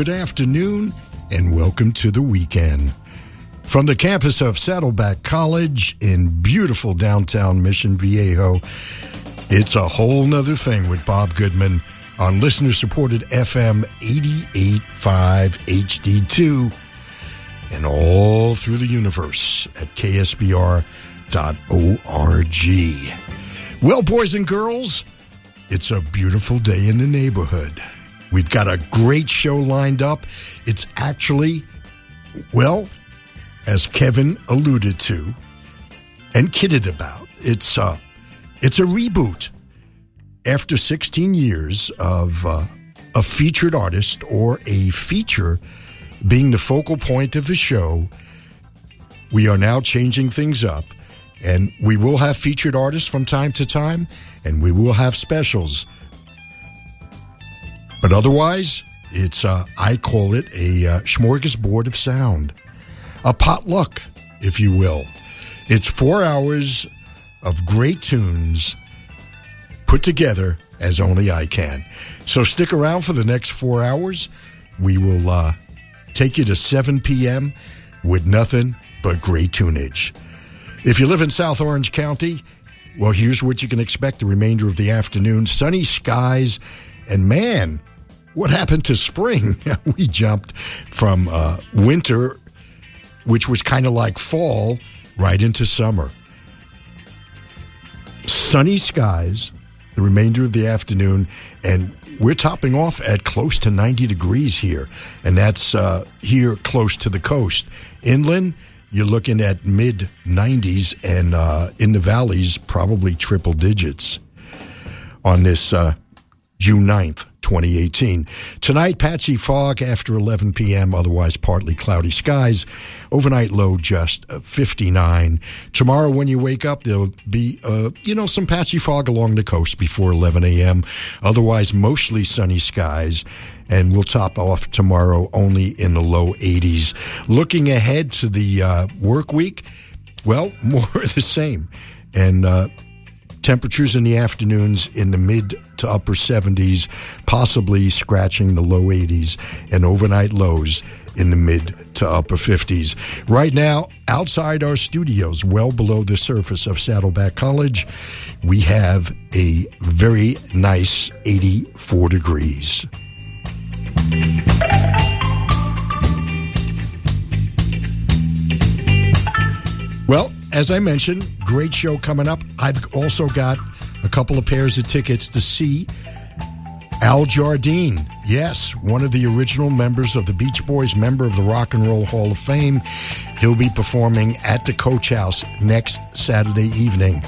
Good afternoon and welcome to the weekend. From the campus of Saddleback College in beautiful downtown Mission Viejo, it's a whole nother thing with Bob Goodman on listener supported FM 885 HD2 and all through the universe at ksbr.org. Well, boys and girls, it's a beautiful day in the neighborhood. We've got a great show lined up. It's actually, well, as Kevin alluded to and kidded about, it's uh, it's a reboot. After 16 years of uh, a featured artist or a feature being the focal point of the show, we are now changing things up. And we will have featured artists from time to time, and we will have specials. But otherwise, it's, uh, I call it a uh, smorgasbord of sound, a potluck, if you will. It's four hours of great tunes put together as only I can. So stick around for the next four hours. We will uh, take you to 7 p.m. with nothing but great tunage. If you live in South Orange County, well, here's what you can expect the remainder of the afternoon sunny skies, and man, what happened to spring? we jumped from uh, winter, which was kind of like fall, right into summer. Sunny skies the remainder of the afternoon, and we're topping off at close to 90 degrees here, and that's uh, here close to the coast. Inland, you're looking at mid 90s, and uh, in the valleys, probably triple digits on this uh, June 9th. 2018. Tonight, patchy fog after 11 p.m., otherwise partly cloudy skies. Overnight low just uh, 59. Tomorrow, when you wake up, there'll be, uh, you know, some patchy fog along the coast before 11 a.m. Otherwise, mostly sunny skies and we'll top off tomorrow only in the low 80s. Looking ahead to the uh, work week, well, more the same. And uh, Temperatures in the afternoons in the mid to upper 70s, possibly scratching the low 80s, and overnight lows in the mid to upper 50s. Right now, outside our studios, well below the surface of Saddleback College, we have a very nice 84 degrees. Well, as I mentioned, great show coming up. I've also got a couple of pairs of tickets to see Al Jardine. Yes, one of the original members of the Beach Boys, member of the Rock and Roll Hall of Fame. He'll be performing at the Coach House next Saturday evening.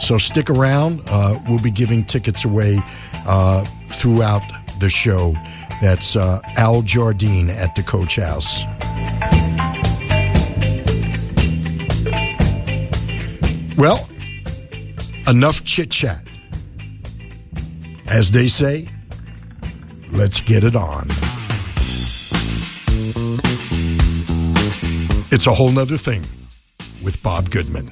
So stick around. Uh, we'll be giving tickets away uh, throughout the show. That's uh, Al Jardine at the Coach House. Well, enough chit chat. As they say, let's get it on. It's a whole nother thing with Bob Goodman.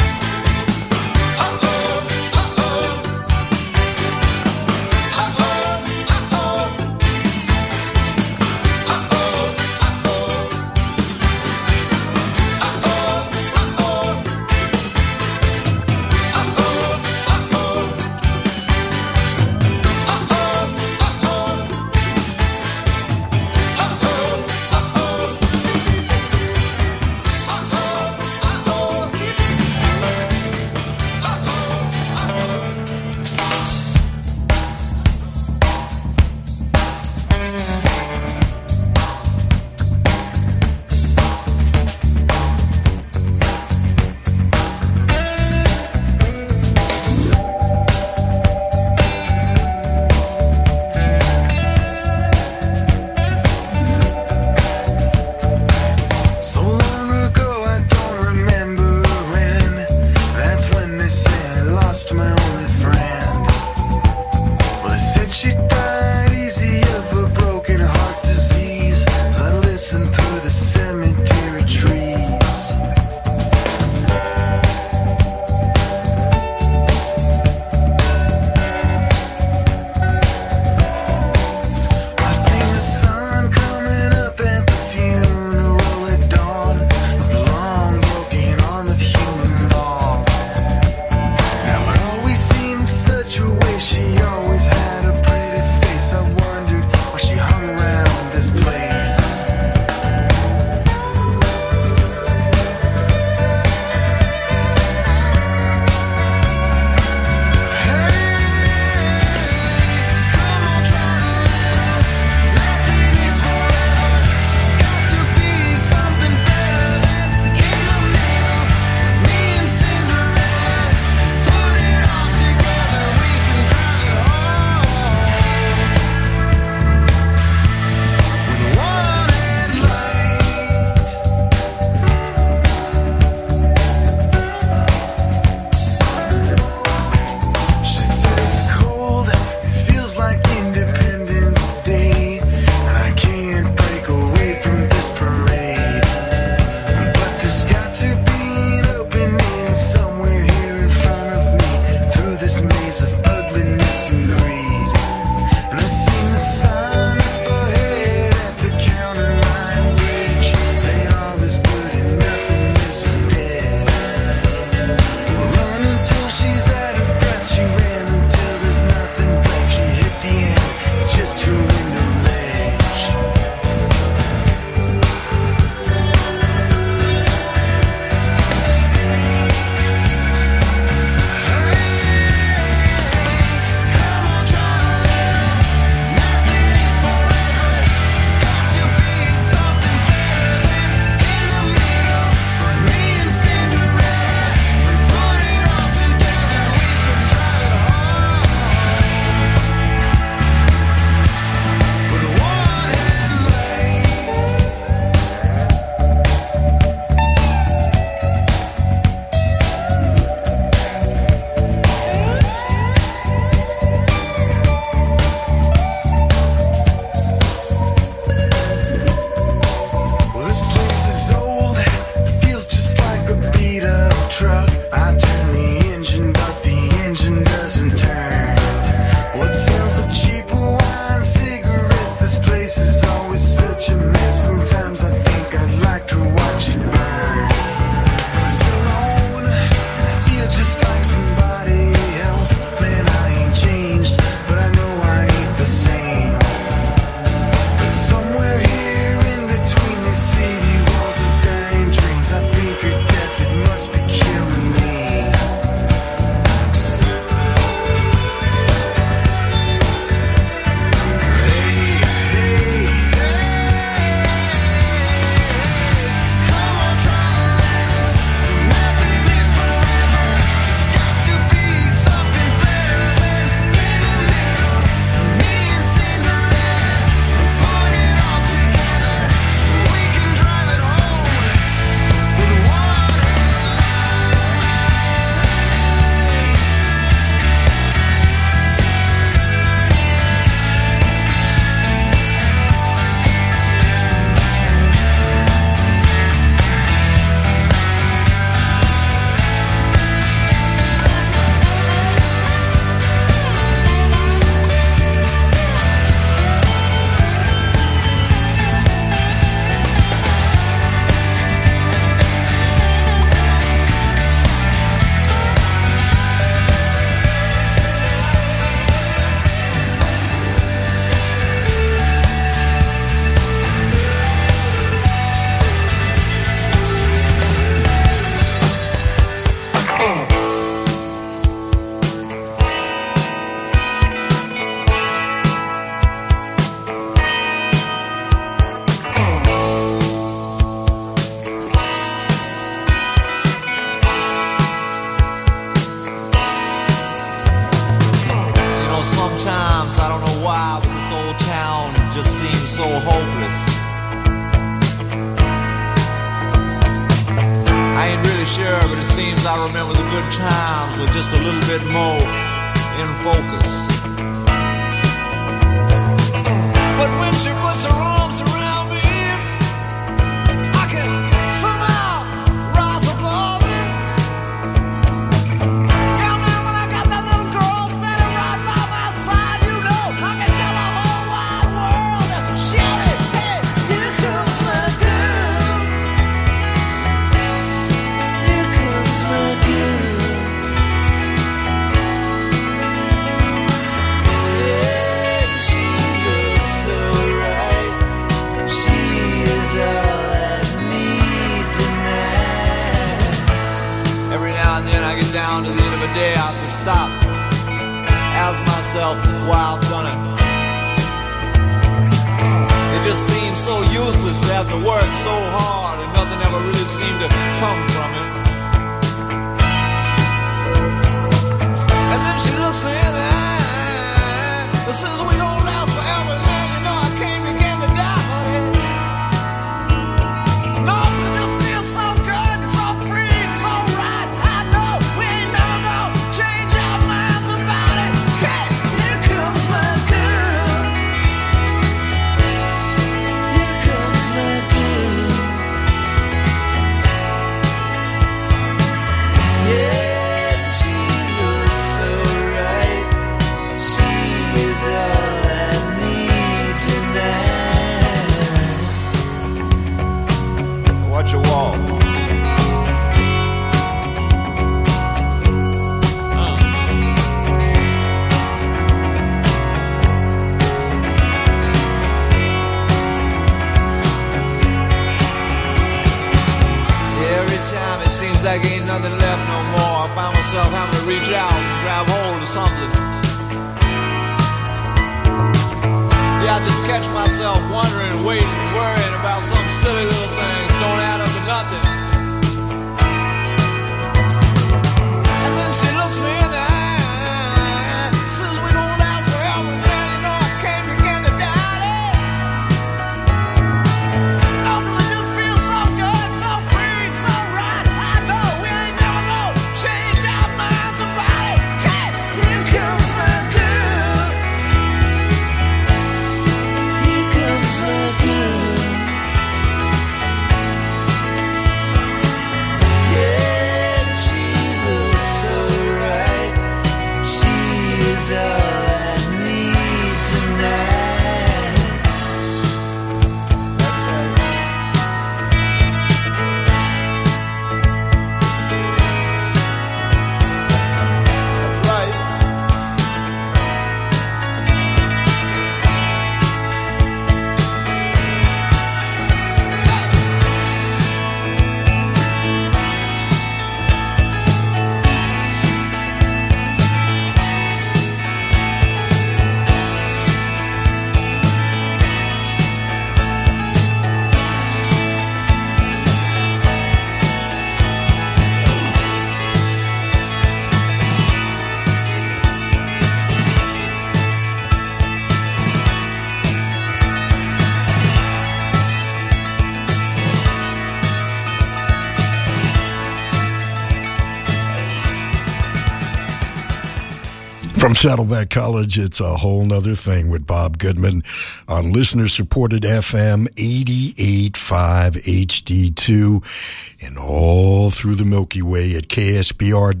Saddleback College, it's a whole nother thing with Bob Goodman on listener supported FM 885 HD2 and all through the Milky Way at ksbr.org.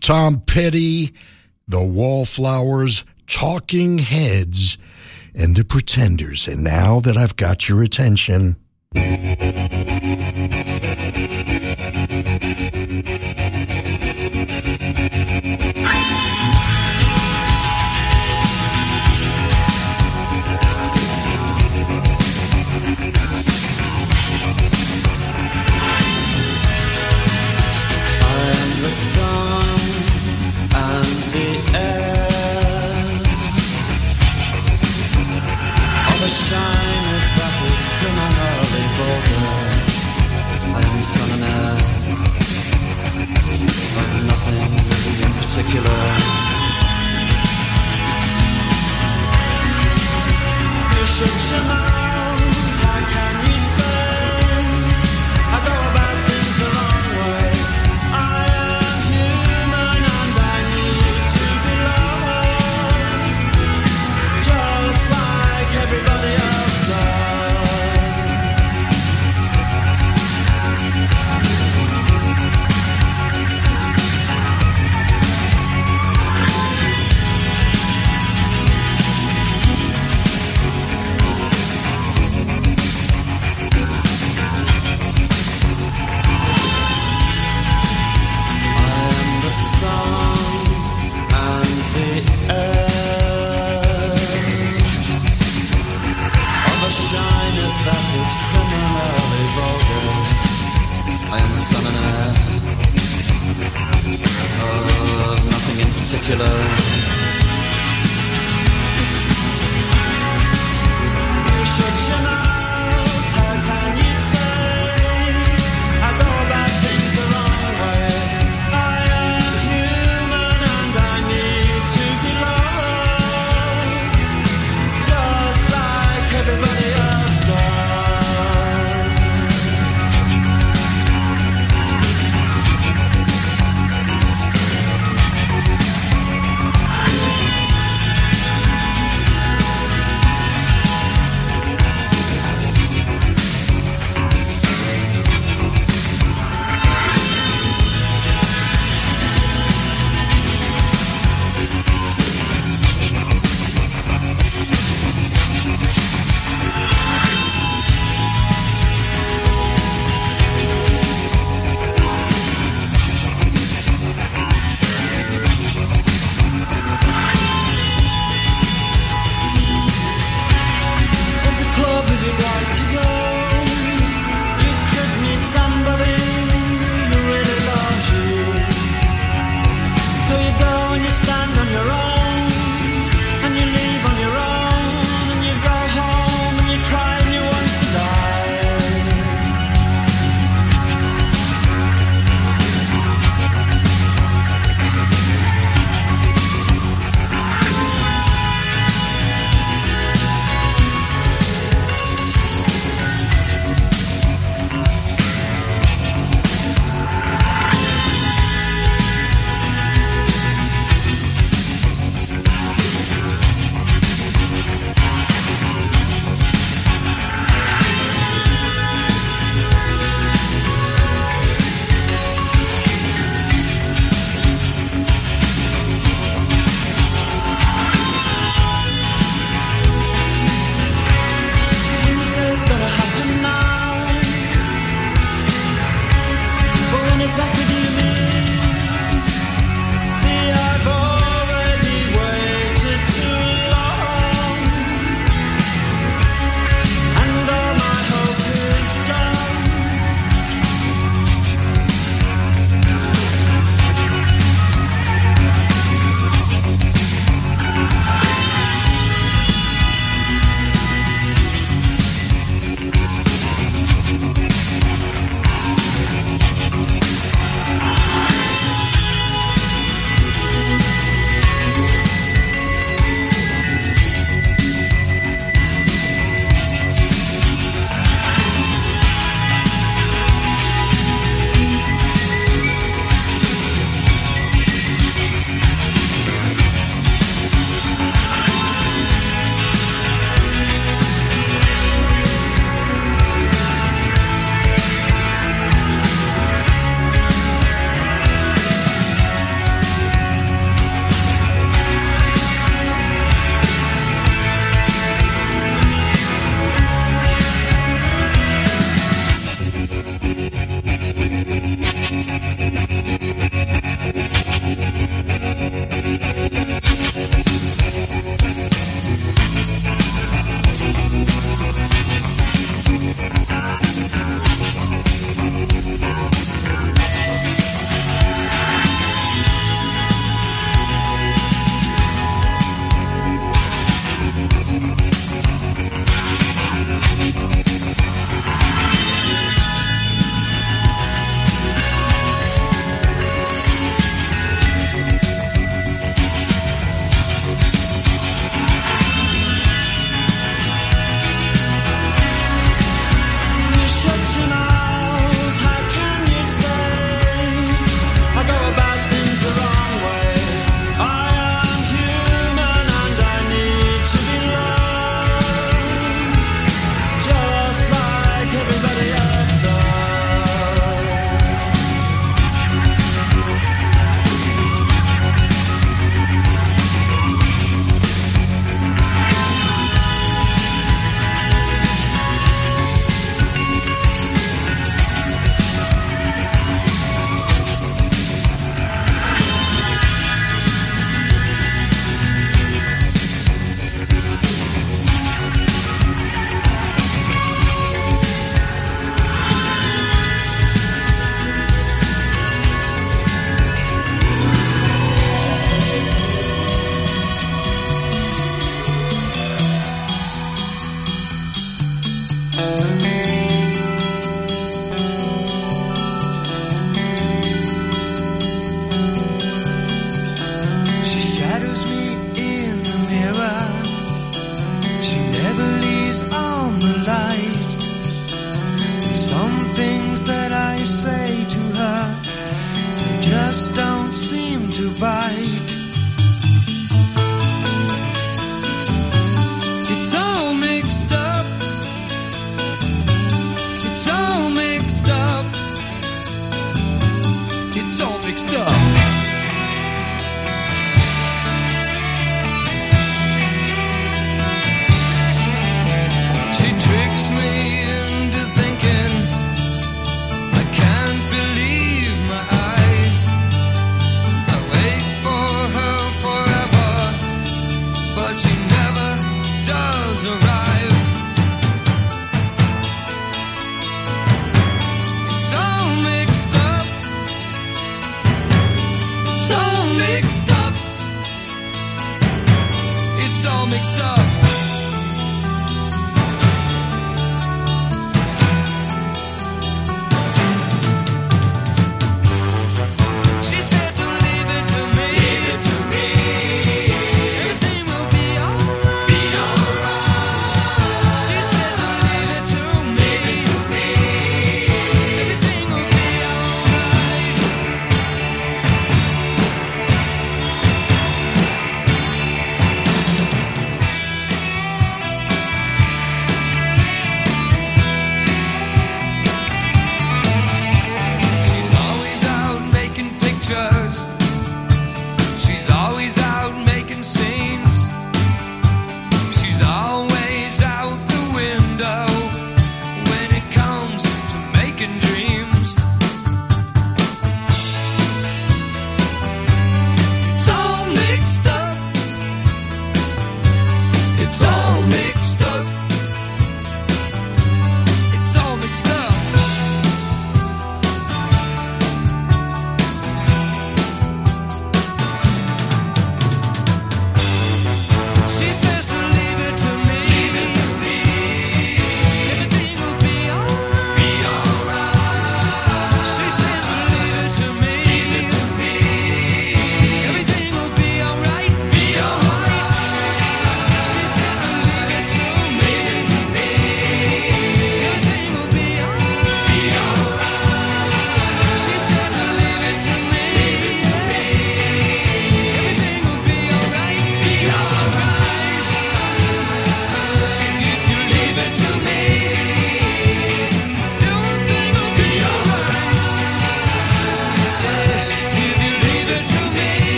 Tom Petty, The Wallflowers, Talking Heads, and The Pretenders. And now that I've got your attention.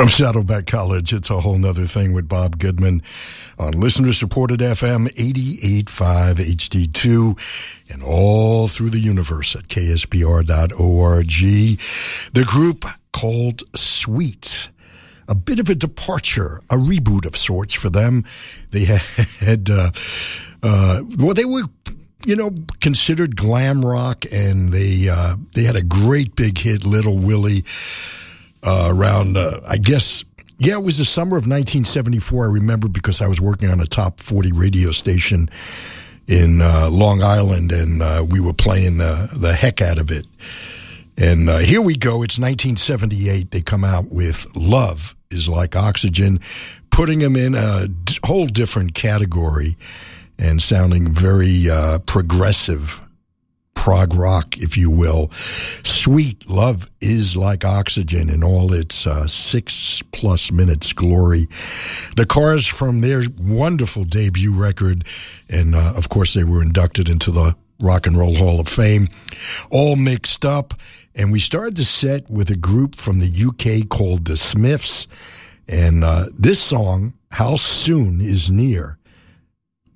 From Saddleback College, it's a whole nother thing with Bob Goodman on listener supported FM 885 HD2 and all through the universe at ksbr.org. The group called Sweet. A bit of a departure, a reboot of sorts for them. They had, uh, uh, well, they were you know, considered glam rock, and they uh, they had a great big hit, Little Willy, uh, around uh, I guess. Yeah, it was the summer of 1974. I remember because I was working on a top 40 radio station in uh, Long Island, and uh, we were playing the, the heck out of it. And uh, here we go. It's 1978. They come out with Love is Like Oxygen, putting them in a d- whole different category and sounding very uh, progressive, prog rock, if you will. Sweet Love is Like Oxygen in all its uh, six plus minutes glory. The Cars from their wonderful debut record, and uh, of course, they were inducted into the Rock and Roll Hall of Fame, all mixed up. And we started the set with a group from the UK called the Smiths. And uh, this song, How Soon Is Near,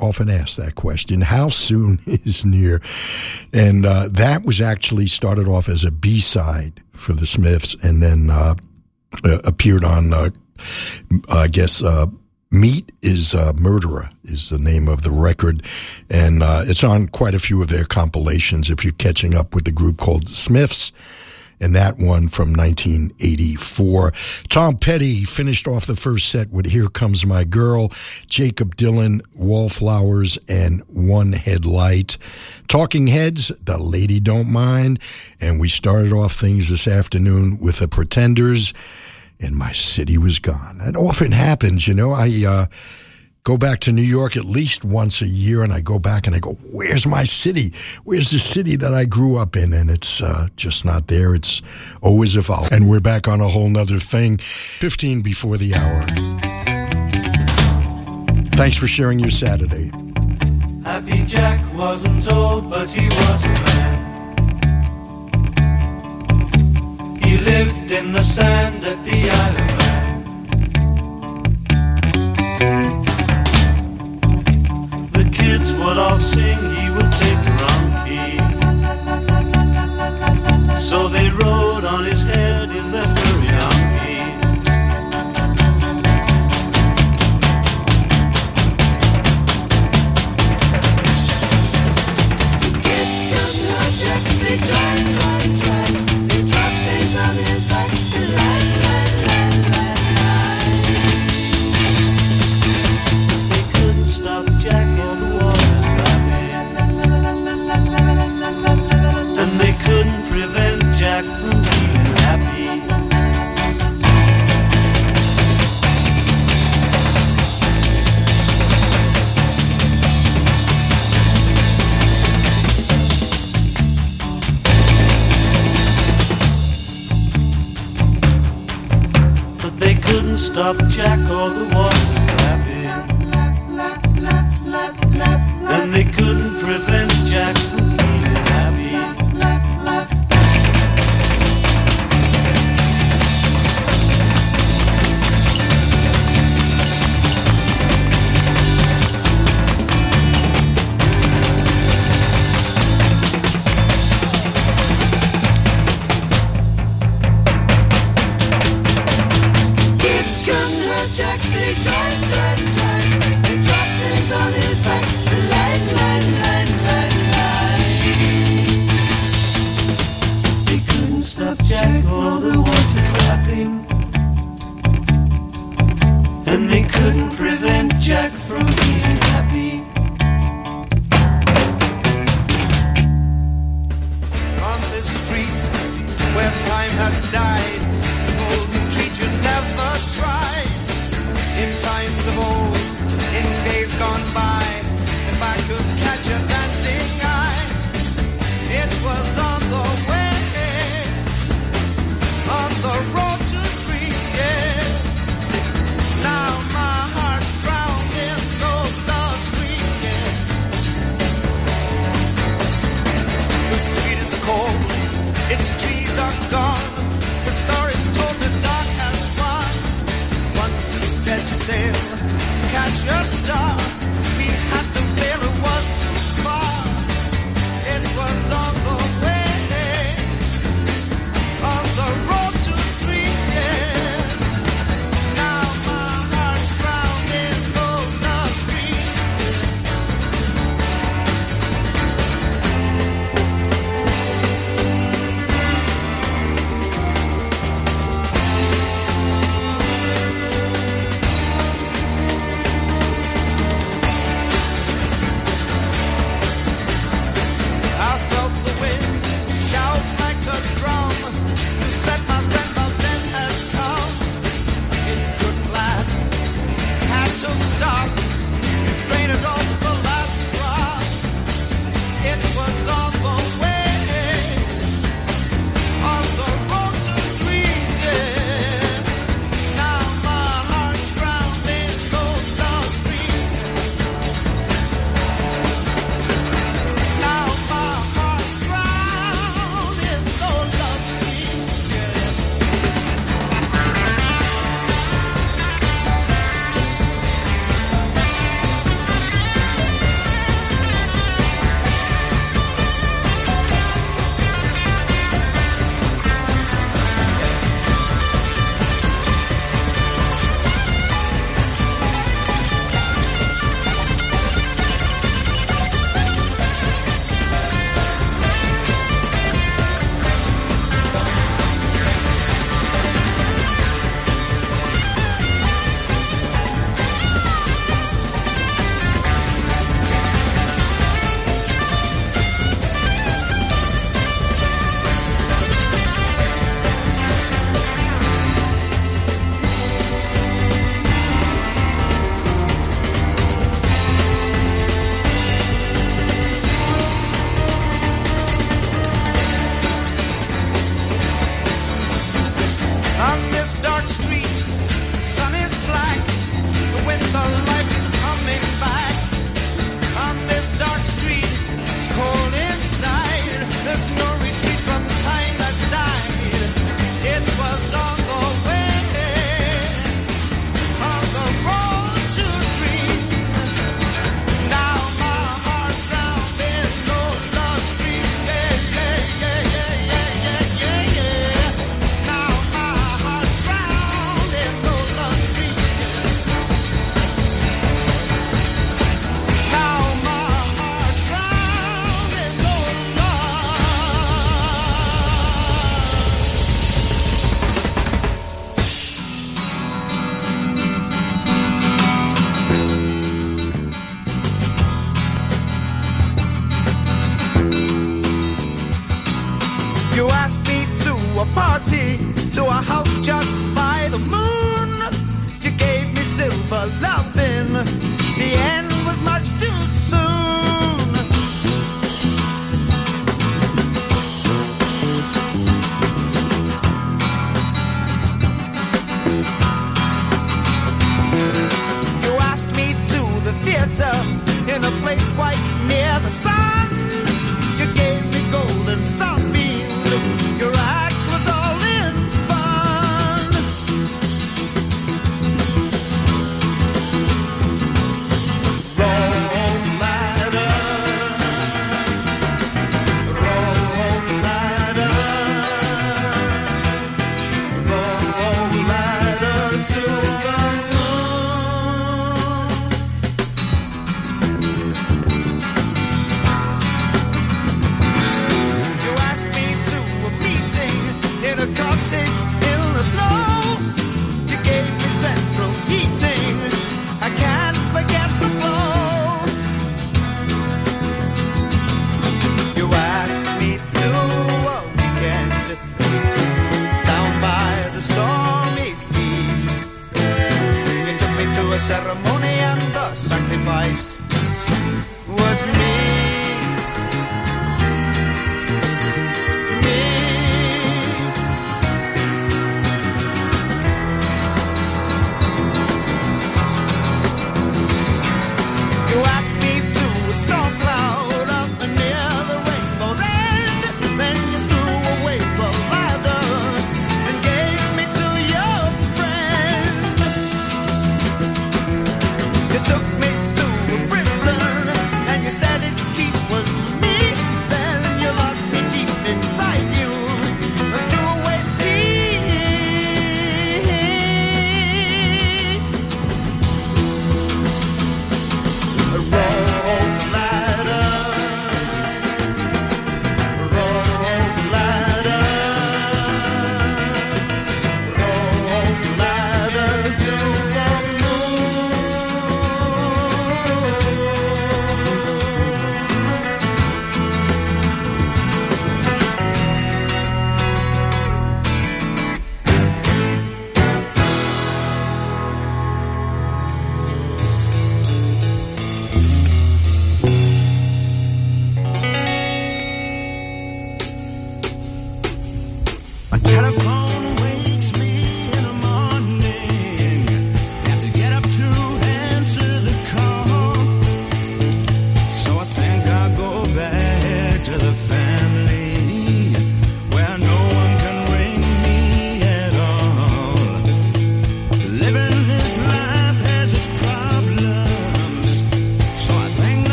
often asked that question how soon is near? And uh, that was actually started off as a b-side for the smiths and then uh, uh, appeared on uh, i guess uh, meat is uh, murderer is the name of the record. And uh, it's on quite a few of their compilations if you're catching up with the group called smiths and that one from 1984. Tom Petty finished off the first set with Here Comes My Girl, Jakob Dylan, Wallflowers, and One Headlight. Talking Heads, The Lady Don't Mind, and we started off things this afternoon with The Pretenders, and My City Was Gone. That often happens, you know. I, uh, go back to New York at least once a year, and I go back and I go, "Where's my city? Where's the city that I grew up in?" And it's uh, just not there. It's always evolved. And we're back on a whole nother thing. Fifteen before the hour. Thanks for sharing your Saturday. Happy Jack wasn't old, but he was a man. He lived in the sand at the Isle The kids would sing, he would wrong key. So they rode on his head in stop Jack or the waters lapping. And they couldn't prevent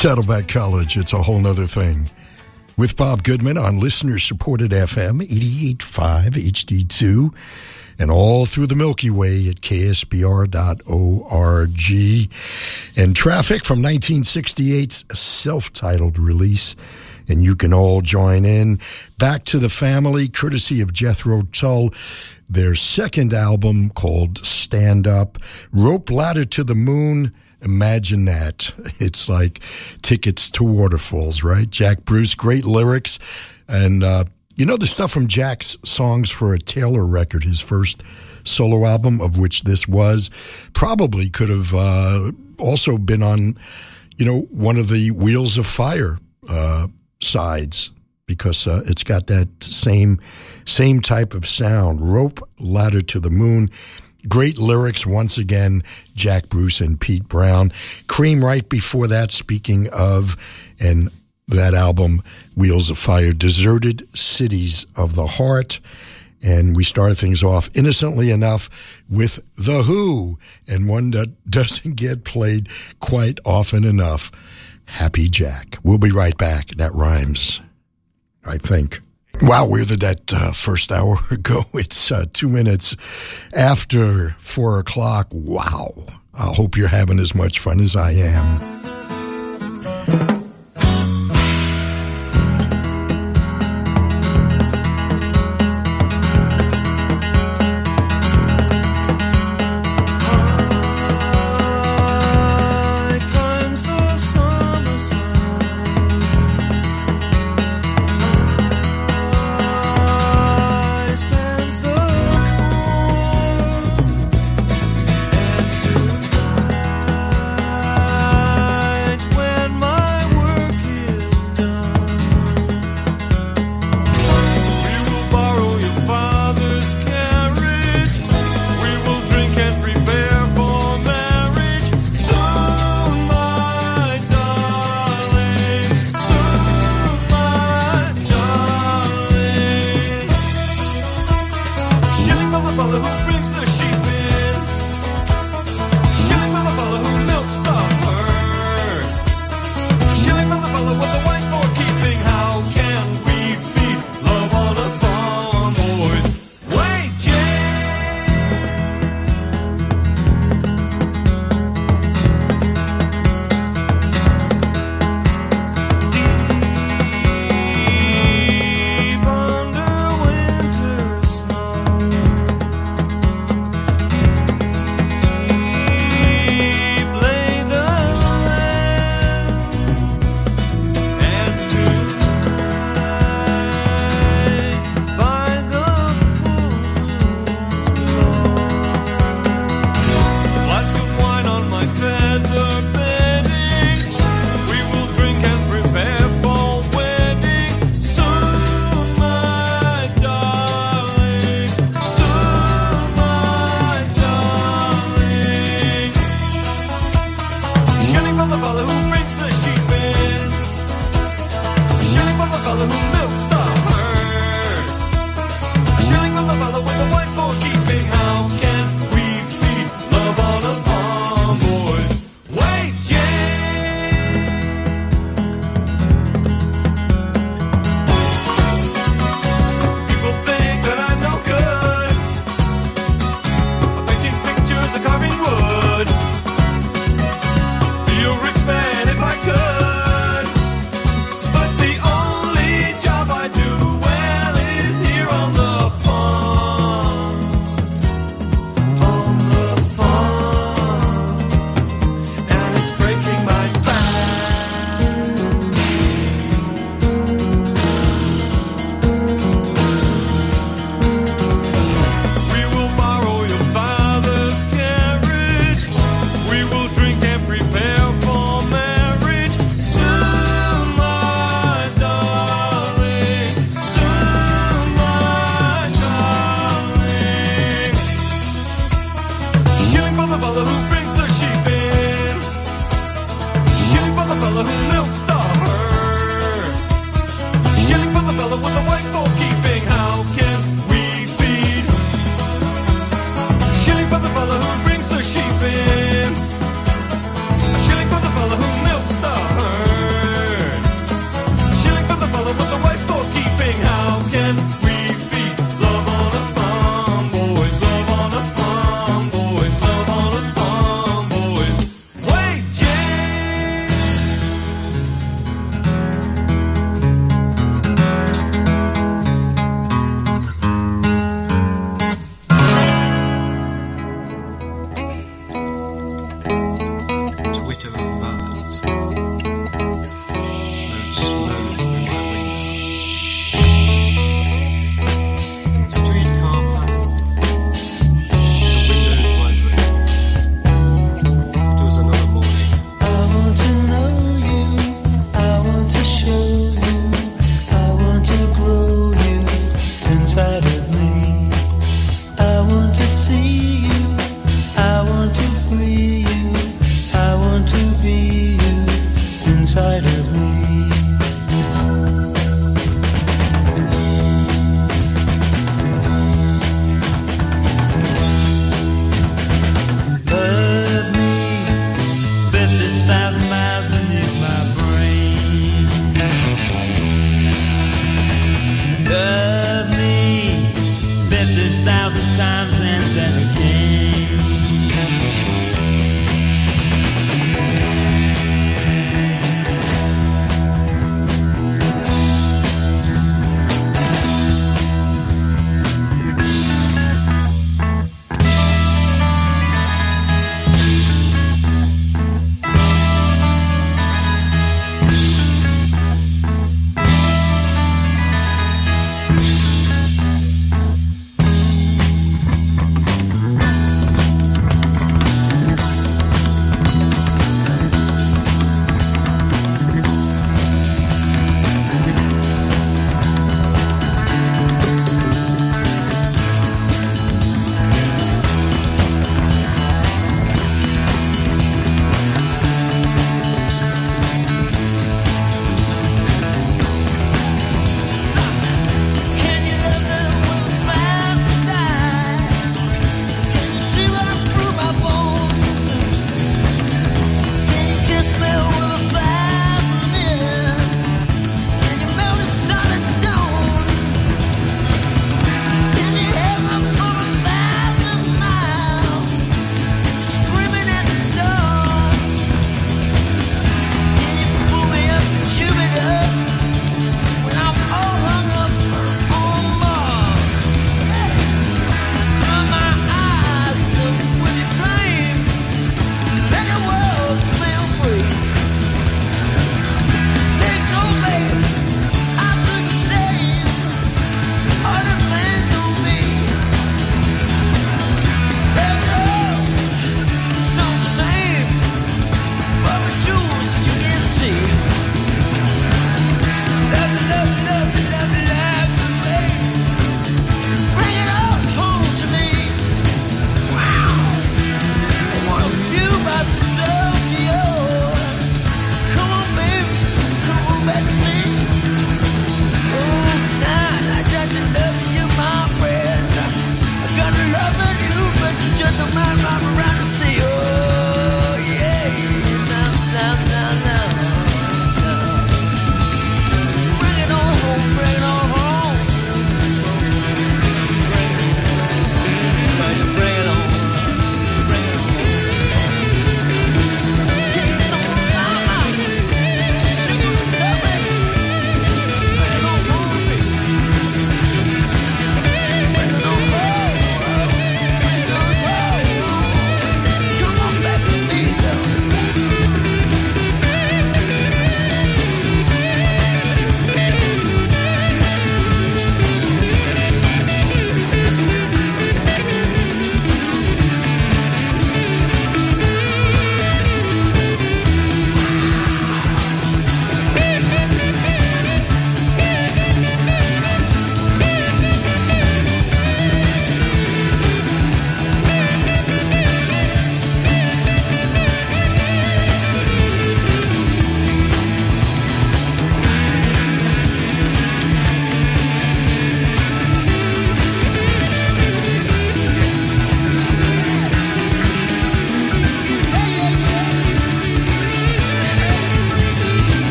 Saddleback College, it's a whole nother thing. With Bob Goodman on listener supported FM 885 HD2 and all through the Milky Way at ksbr.org. And traffic from 1968's self titled release. And you can all join in. Back to the Family, courtesy of Jethro Tull. Their second album called Stand Up, Rope Ladder to the Moon. Imagine that. It's like tickets to waterfalls, right? Jack Bruce, great lyrics. And, uh, you know, the stuff from Jack's songs for a Tailor record, his first solo album, of which this was, probably could have uh, also been on, you know, one of the Wheels of Fire uh, sides because uh, it's got that same same type of sound. Rope ladder to the moon. Great lyrics once again, Jack Bruce and Pete Brown. Cream right before that, speaking of, and that album, Wheels of Fire, Deserted Cities of the Heart. And we start things off innocently enough with The Who, and one that doesn't get played quite often enough. Happy Jack. We'll be right back. That rhymes, I think. Wow, did that uh, first hour go? It's uh, two minutes after four o'clock. Wow. I hope you're having as much fun as I am.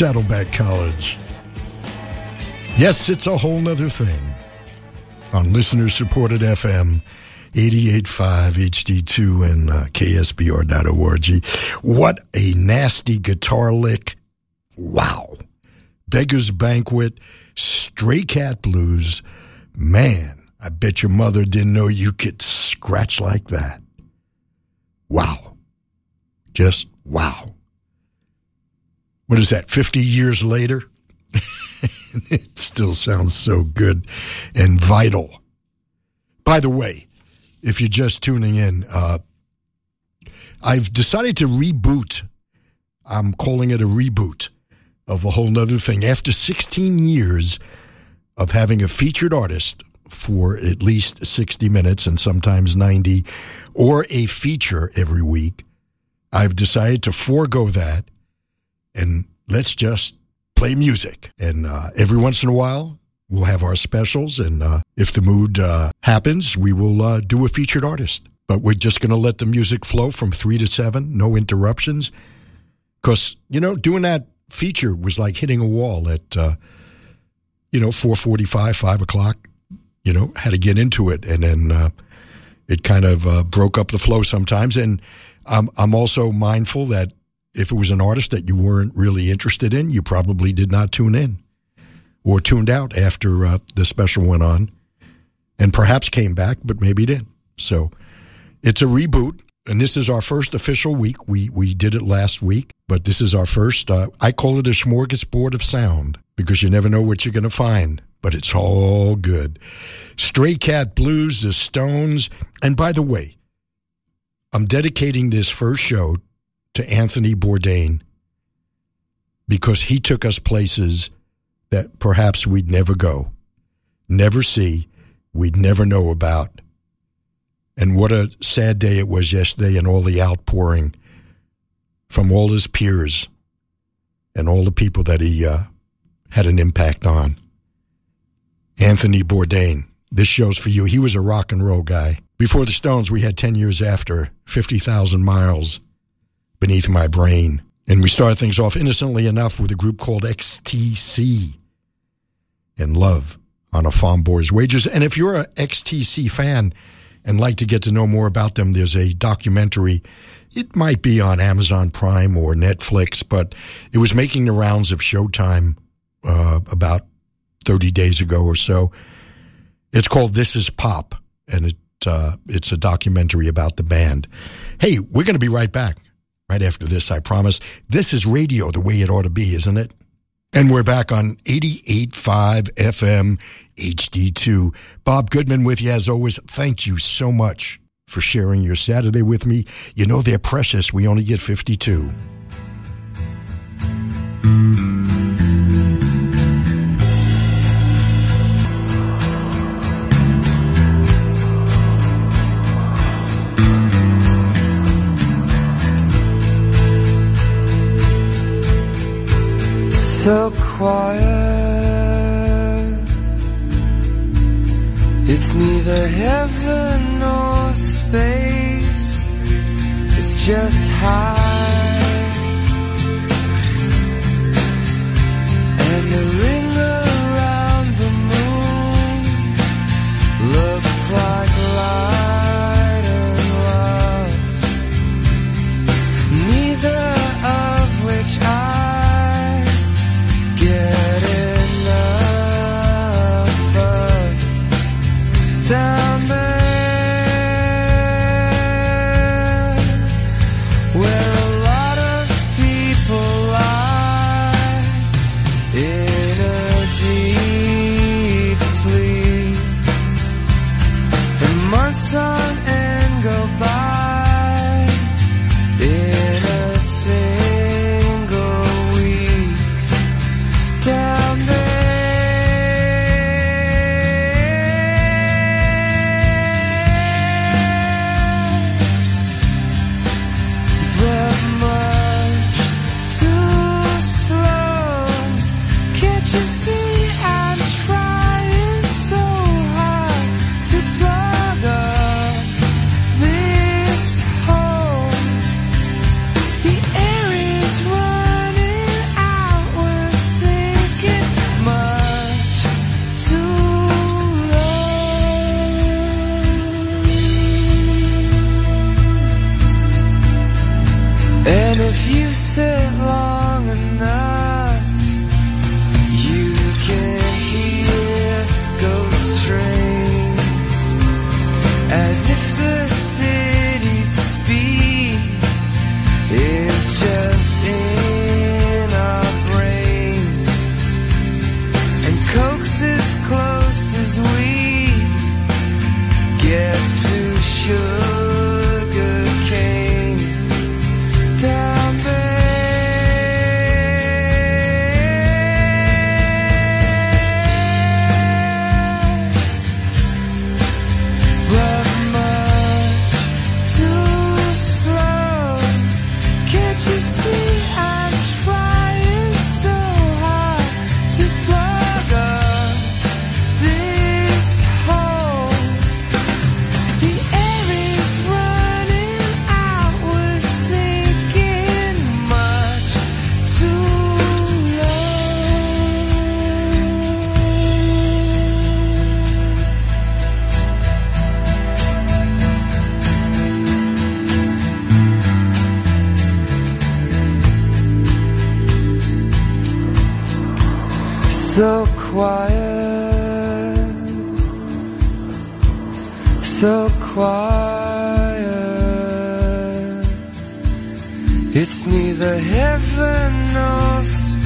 Saddleback College. Yes, it's a whole nother thing. On listener supported FM 88.5 HD2 and uh, KSBR.org. What a nasty guitar lick. Wow. Beggar's Banquet, Stray Cat Blues. Man, I bet your mother didn't know you could scratch like that. Wow. Just wow what is that, 50 years later? it still sounds so good and vital. By the way, if you're just tuning in, uh, I've decided to reboot. I'm calling it a reboot of a whole other thing. After 16 years of having a featured artist for at least 60 minutes and sometimes 90 or a feature every week, I've decided to forego that and let's just play music. And uh, every once in a while, we'll have our specials. And uh, if the mood uh, happens, we will uh, do a featured artist. But we're just going to let the music flow from three to seven, no interruptions. Because, you know, doing that feature was like hitting a wall at, uh, you know, 4.45, 5 o'clock. You know, had to get into it. And then uh, it kind of broke up the flow sometimes. And I'm, I'm also mindful that if it was an artist that you weren't really interested in, you probably did not tune in or tuned out after uh, the special went on and perhaps came back, but maybe didn't. So it's a reboot. And this is our first official week. We we did it last week, but this is our first. Uh, I call it a smorgasbord of sound because you never know what you're going to find, but it's all good. Stray Cat Blues, The Stones, and by the way, I'm dedicating this first show to Anthony Bourdain because he took us places that perhaps we'd never go, never see, we'd never know about. And what a sad day it was yesterday, and all the outpouring from all his peers and all the people that he uh, had an impact on. Anthony Bourdain, this show's for you. He was a rock and roll guy. Before the Stones, we had 10 years after 50,000 miles beneath my brain. And we started things off innocently enough with a group called XTC and Love on a Farm Boy's Wages. And if you're a XTC fan and like to get to know more about them, there's a documentary. It might be on Amazon Prime or Netflix, but it was making the rounds of Showtime uh, about 30 days ago or so. It's called This Is Pop, and it uh, it's a documentary about the band. Hey, we're going to be right back right after this, I promise. This is radio the way it ought to be, isn't it? And we're back on 88.5 FM HD2. Bob Goodman with you as always. Thank you so much for sharing your Saturday with me. You know they're precious. We only get 52. So quiet. It's neither heaven nor space, it's just high. And the ring around the moon looks like light and love, neither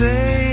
nor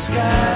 sky.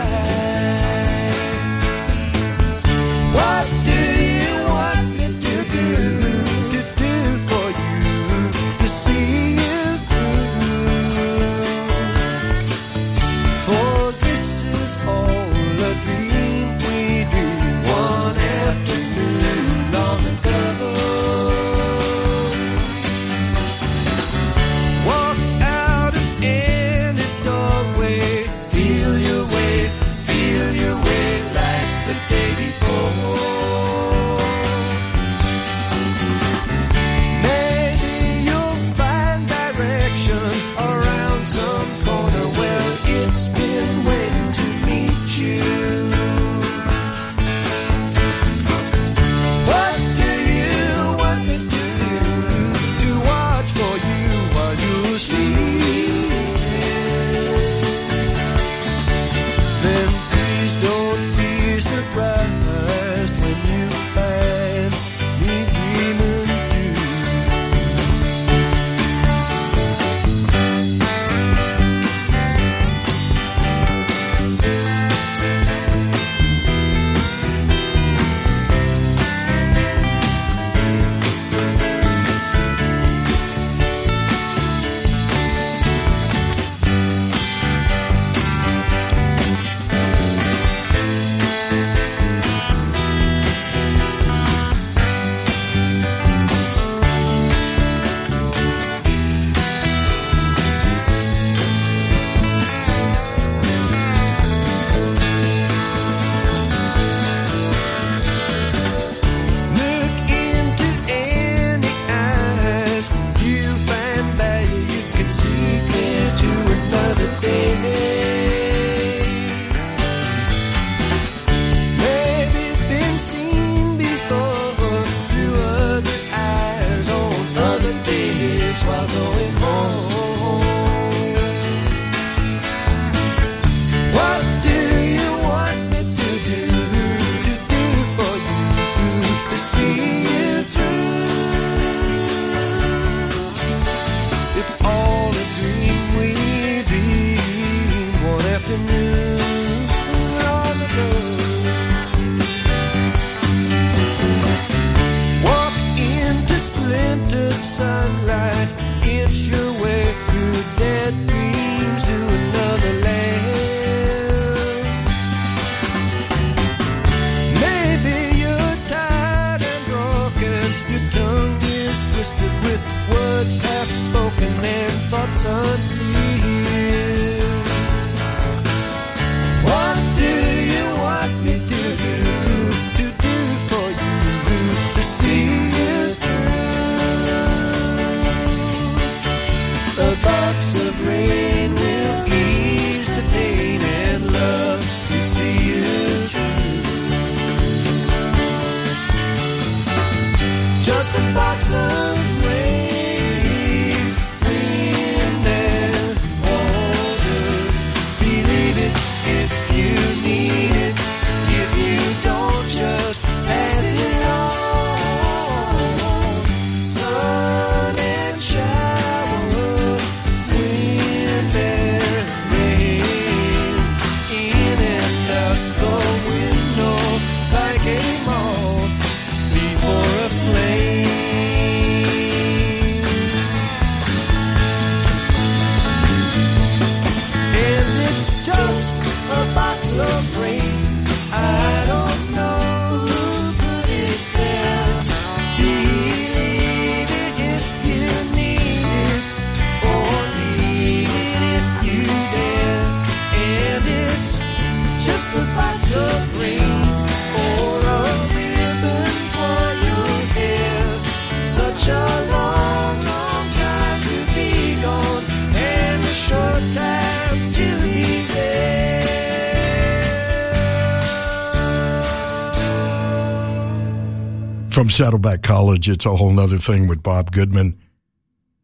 Saddleback College, it's a whole other thing with Bob Goodman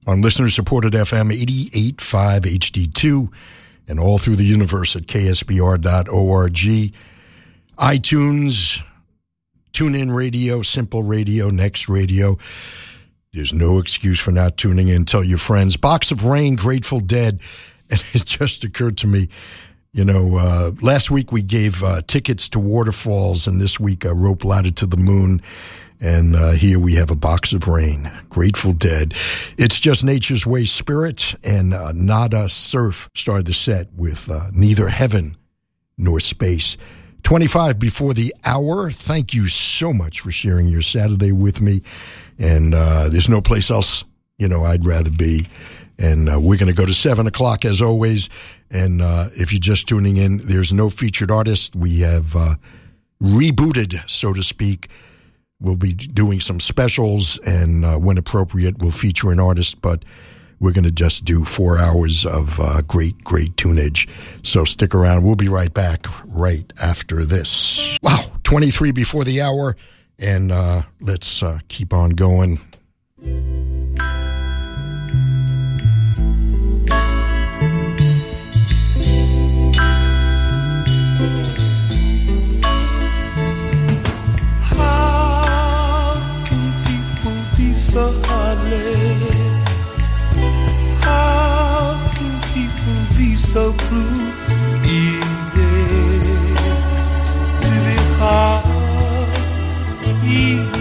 on listener supported FM 885 HD2 and all through the universe at ksbr.org. iTunes, TuneIn Radio, Simple Radio, Next Radio. There's no excuse for not tuning in. Tell your friends. Box of Rain, Grateful Dead. And it just occurred to me, you know, uh, last week we gave uh, tickets to waterfalls, and this week a rope ladder to the moon. And uh, here we have a box of rain, Grateful Dead. It's just Nature's Way Spirit, and uh, Nada Surf started the set with uh, Neither Heaven nor Space. 25 before the hour. Thank you so much for sharing your Saturday with me. And uh, there's no place else, you know, I'd rather be. And uh, we're going to go to 7 o'clock as always. And uh, if you're just tuning in, there's no featured artist. We have rebooted, so to speak. We'll be doing some specials, and uh, when appropriate, we'll feature an artist. But we're going to just do four hours of uh, great, great tunage. So stick around. We'll be right back right after this. Wow, 23 before the hour, and uh, let's uh, keep on going. So heartless? How can people be so cruel? Easy to be hard, easy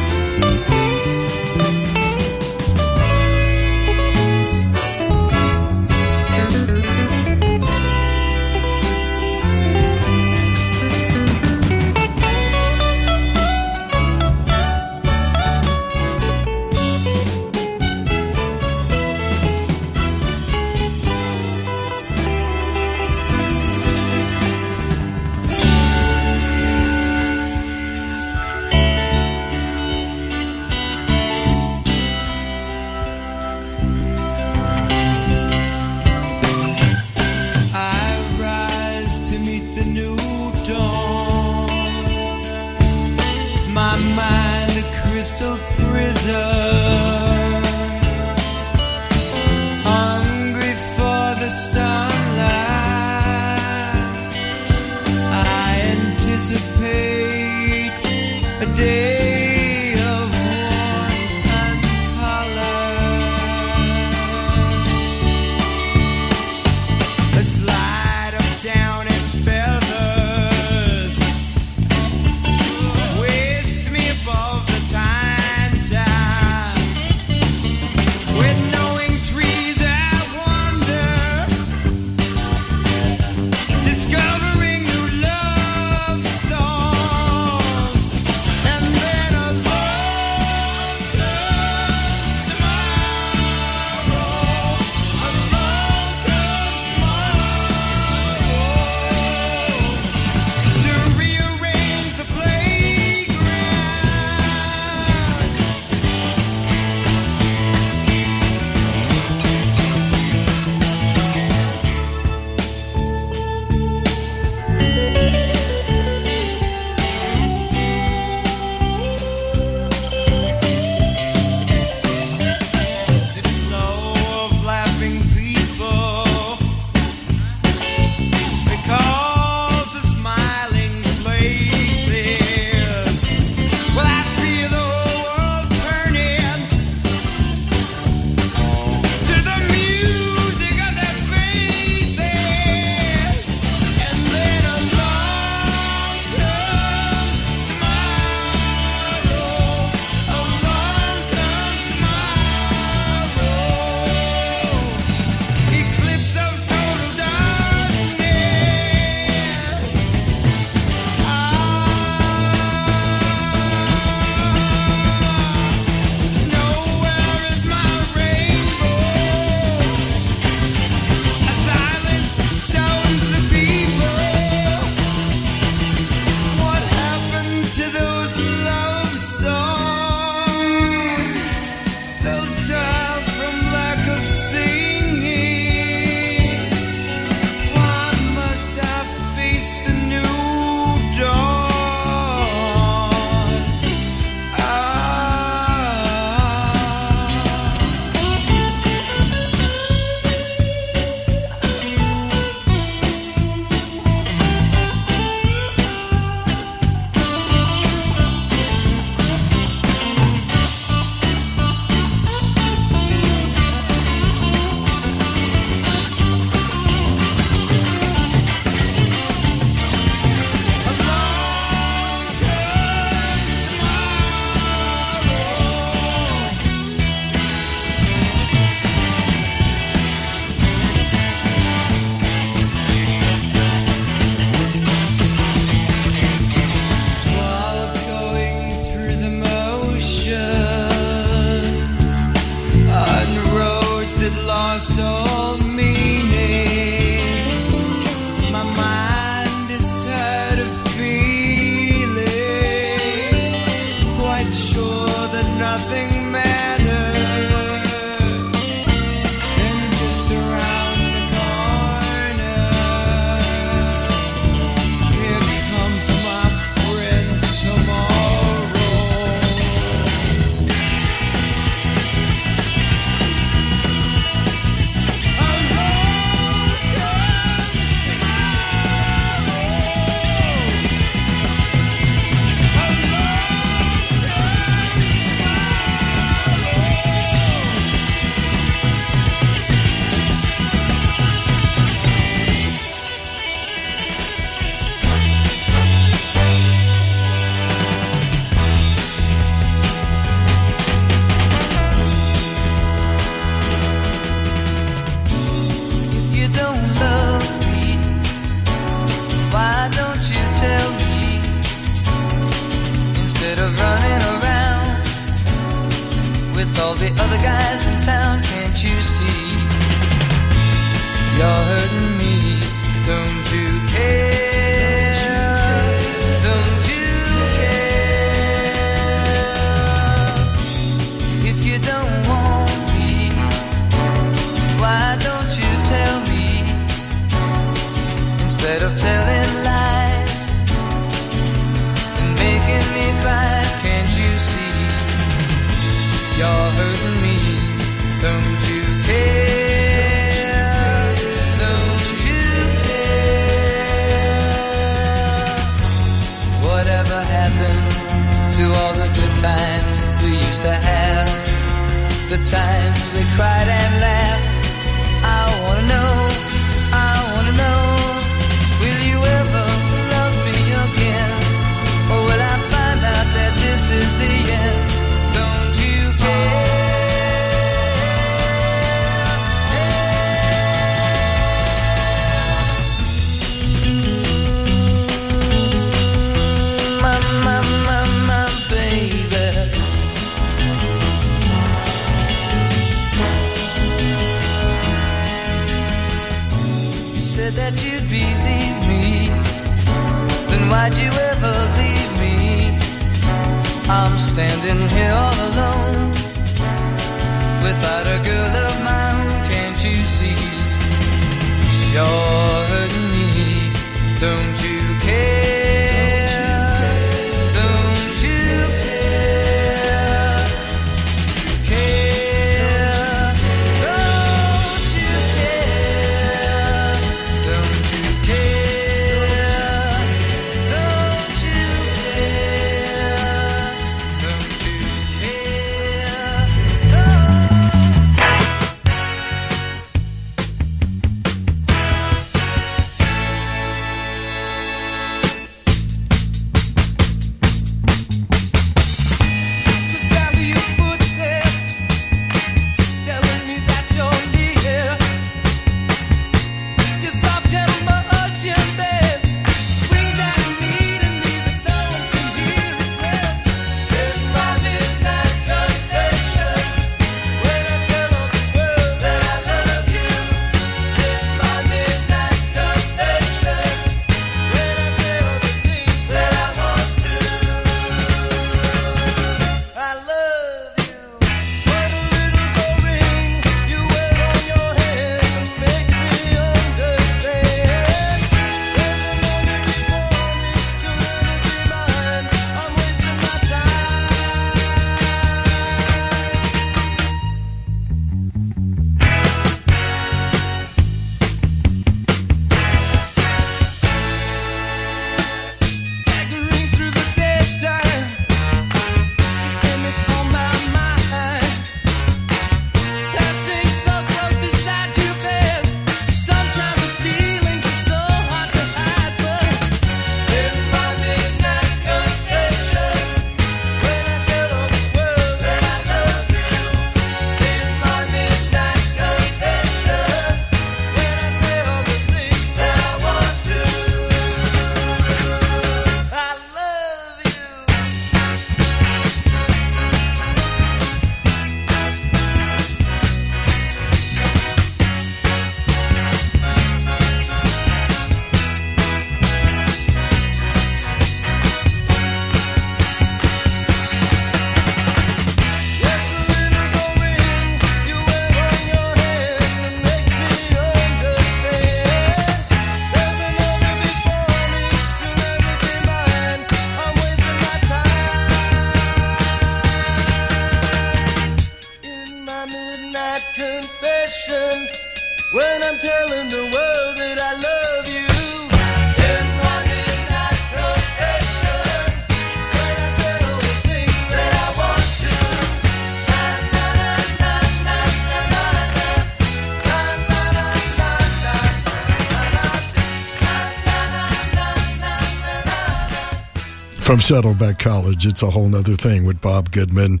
From Saddleback College, it's a whole other thing with Bob Goodman.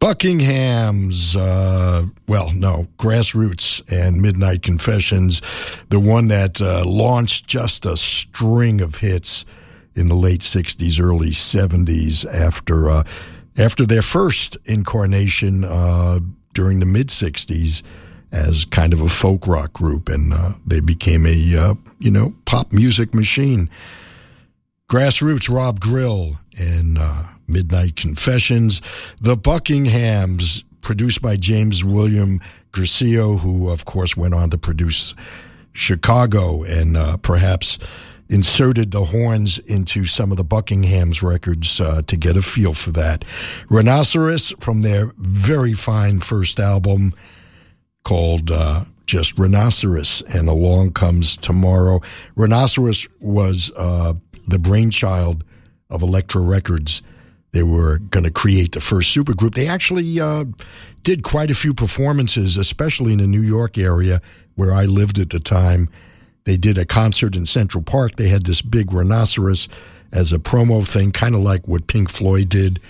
Buckinghams, uh, well, no, Grass Roots and Midnight Confessions, the one that uh, launched just a string of hits in the late 60s, early 70s after, uh, after their first incarnation uh, during the mid 60s as kind of a folk rock group. And uh, they became a, uh, you know, pop music machine. Grass Roots, Rob Grill, and uh, Midnight Confessions. The Buckinghams, produced by James William Guercio, who, of course, went on to produce Chicago and uh, perhaps inserted the horns into some of the Buckingham's records uh, to get a feel for that. Rhinoceros from their very fine first album called uh, just Rhinoceros, and Along Comes Tomorrow. Rhinoceros was uh, the brainchild of Elektra Records. They were going to create the first supergroup. They actually uh, did quite a few performances, especially in the New York area where I lived at the time. They did a concert in Central Park. They had this big rhinoceros as a promo thing, kind of like what Pink Floyd did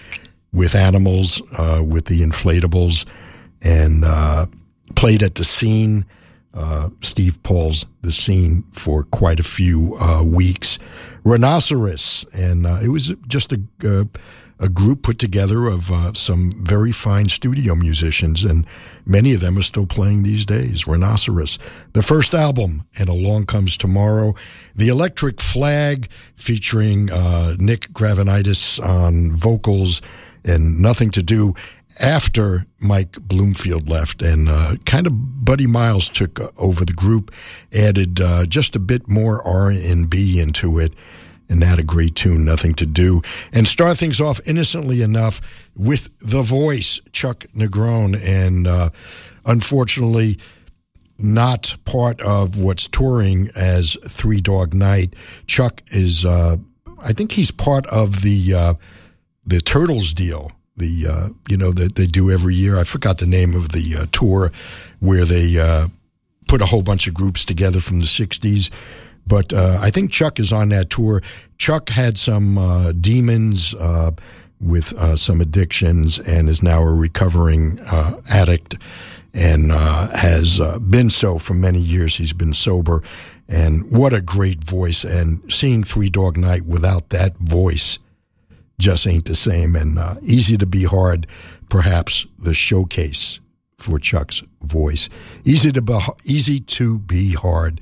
with Animals, uh, with the inflatables, and uh, played at the scene. Uh, Steve Paul's the scene for quite a few uh, weeks. Rhinoceros, and uh, it was just a uh, a group put together of uh, some very fine studio musicians, and many of them are still playing these days. Rhinoceros, the first album, and Along Comes Tomorrow, the Electric Flag, featuring uh, Nick Gravenites on vocals, and Nothing to Do after Mike Bloomfield left, and uh, kind of Buddy Miles took uh, over the group, added uh, just a bit more R and B into it, and that a great tune, Nothing to Do, and start things off innocently enough with the voice Chuck Negron, and uh, unfortunately. Not part of what's touring as Three Dog Night. Chuck is, uh, I think he's part of the uh, the Turtles deal the uh, you know that they do every year. I forgot the name of the uh, tour where they uh, put a whole bunch of groups together from the '60s. But uh, I think Chuck is on that tour. Chuck had some uh, demons uh, with some addictions and is now a recovering addict and has been so for many years. He's been sober. And what a great voice. And seeing Three Dog Night without that voice just ain't the same. And uh, easy to be hard, perhaps the showcase for Chuck's voice. Easy to be, easy to be hard.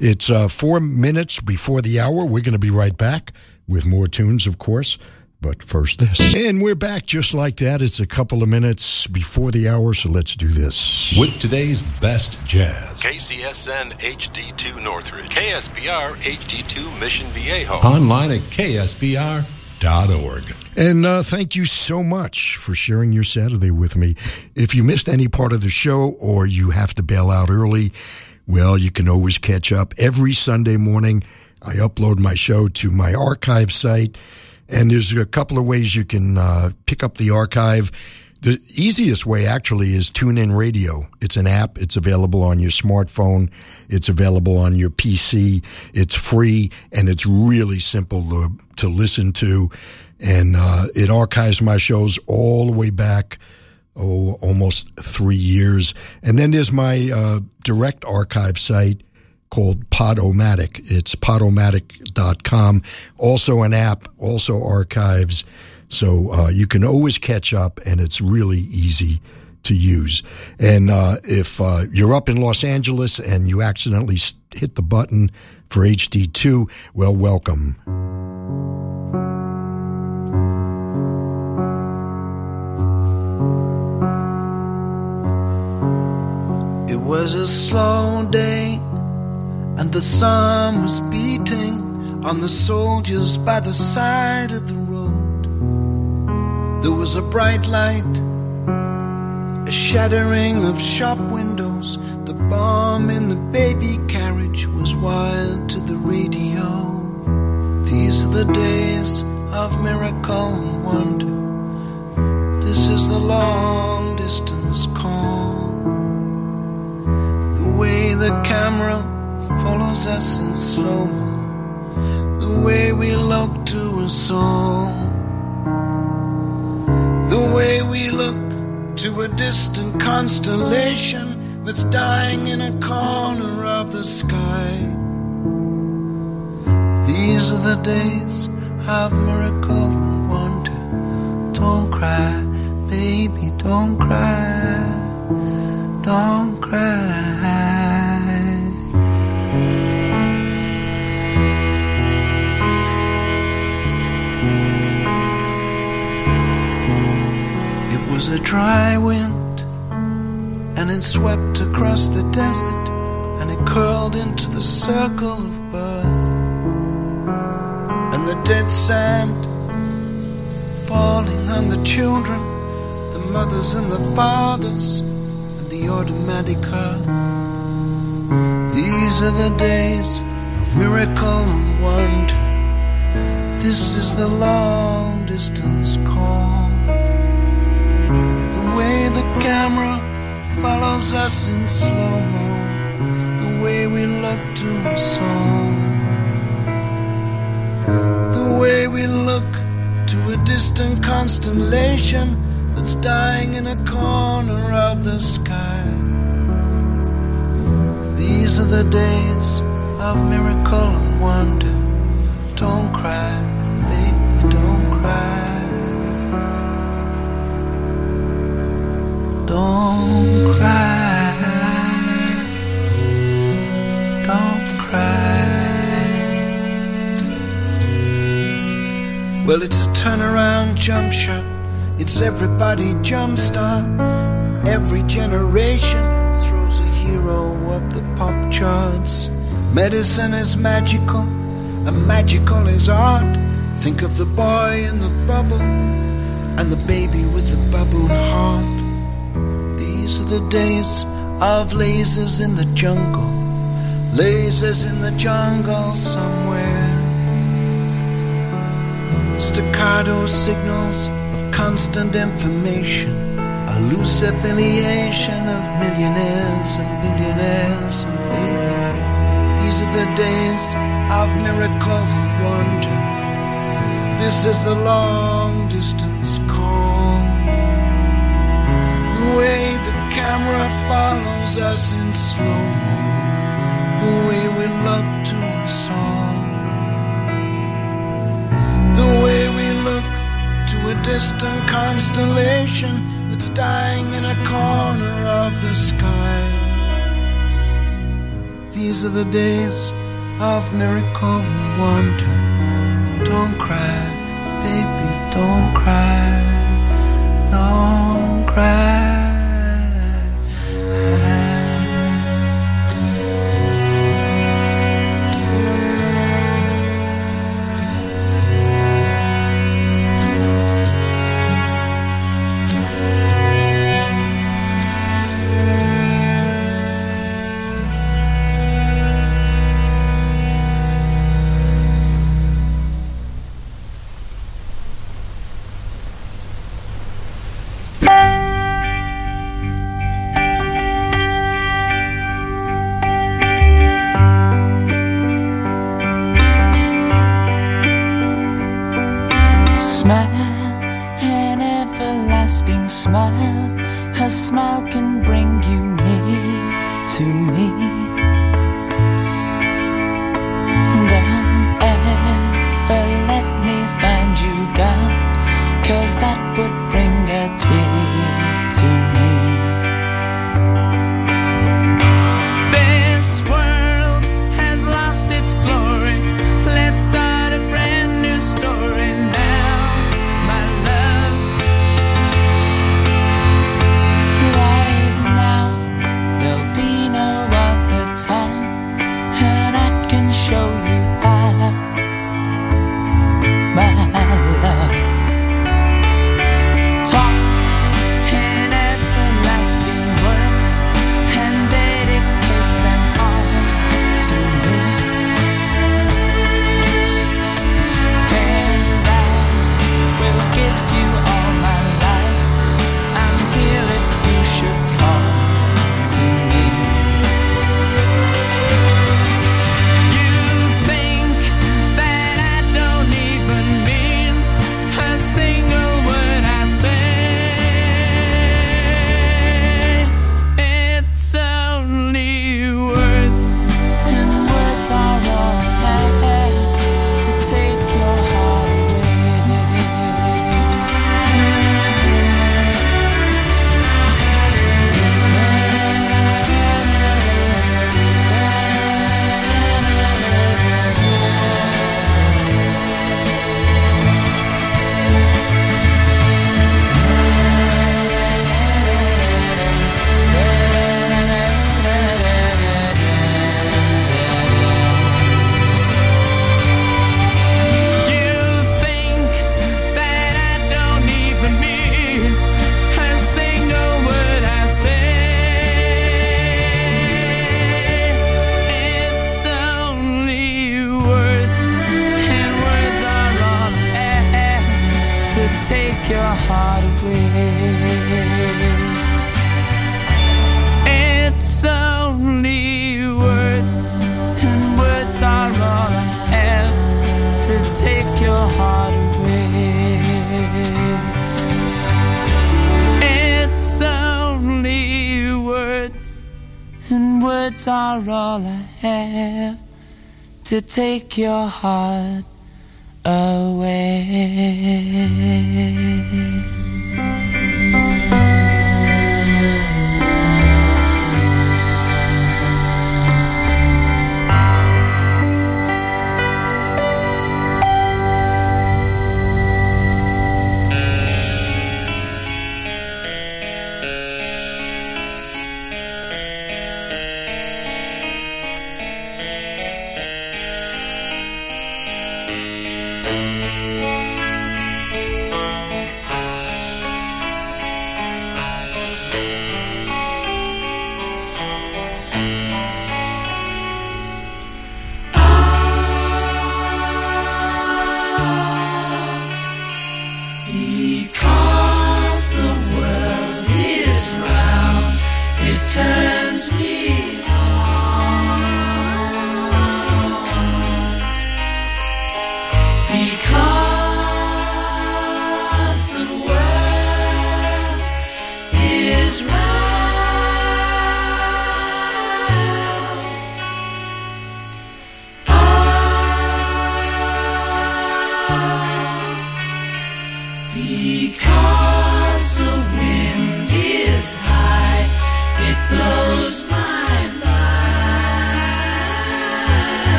It's uh, four minutes before the hour. We're going to be right back with more tunes, of course. But first, this. And we're back just like that. It's a couple of minutes before the hour, so let's do this. With today's best jazz. KCSN HD2 Northridge. KSBR HD2 Mission Viejo. Online at KSBR.org. And uh, thank you so much for sharing your Saturday with me. If you missed any part of the show or you have to bail out early, well, you can always catch up. Every Sunday morning, I upload my show to my archive site, and there's a couple of ways you can uh, pick up the archive. The easiest way actually is TuneIn Radio. It's an app. It's available on your smartphone. It's available on your PC. It's free and it's really simple to, to listen to. And uh, it archives my shows all the way back, oh, almost three years. And then there's my uh, direct archive site called Podomatic. It's podomatic.com. Also an app, also archives. So uh, you can always catch up, and it's really easy to use. And uh, if uh, you're up in Los Angeles and you accidentally hit the button for HD2, well, welcome. It was a slow day, and the sun was beating on the soldiers by the side of the. There was a bright light, a shattering of shop windows. The bomb in the baby carriage was wired to the radio. These are the days of miracle and wonder. This is the long distance call. The way the camera follows us in slow mo. The way we look to a all. The way we look to a distant constellation that's dying in a corner of the sky. These are the days of miracle and wonder. Don't cry, baby, don't cry, don't cry. Was a dry wind, and it swept across the desert, and it curled into the circle of birth. And the dead sand falling on the children, the mothers and the fathers, and the automatic earth. These are the days of miracle and wonder. This is the long distance call. Camera follows us in slow mo, the way we look to a song, the way we look to a distant constellation that's dying in a corner of the sky. These are the days of miracle and wonder. Don't cry, baby, don't cry. Well, it's a turnaround jump shot. It's everybody jump start. Every generation throws a hero up the pop charts. Medicine is magical, and magical is art. Think of the boy in the bubble and the baby with the bubbling heart. These are the days of lasers in the jungle, lasers in the jungle somewhere. Staccato signals of constant information, a loose affiliation of millionaires and billionaires and baby. These are the days of miracle and wonder. This is the long distance call. The way camera follows us in slow mo. The way we look to a song. The way we look to a distant constellation that's dying in a corner of the sky. These are the days of miracle and wonder. Don't cry, baby, don't cry, don't cry.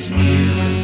Is new.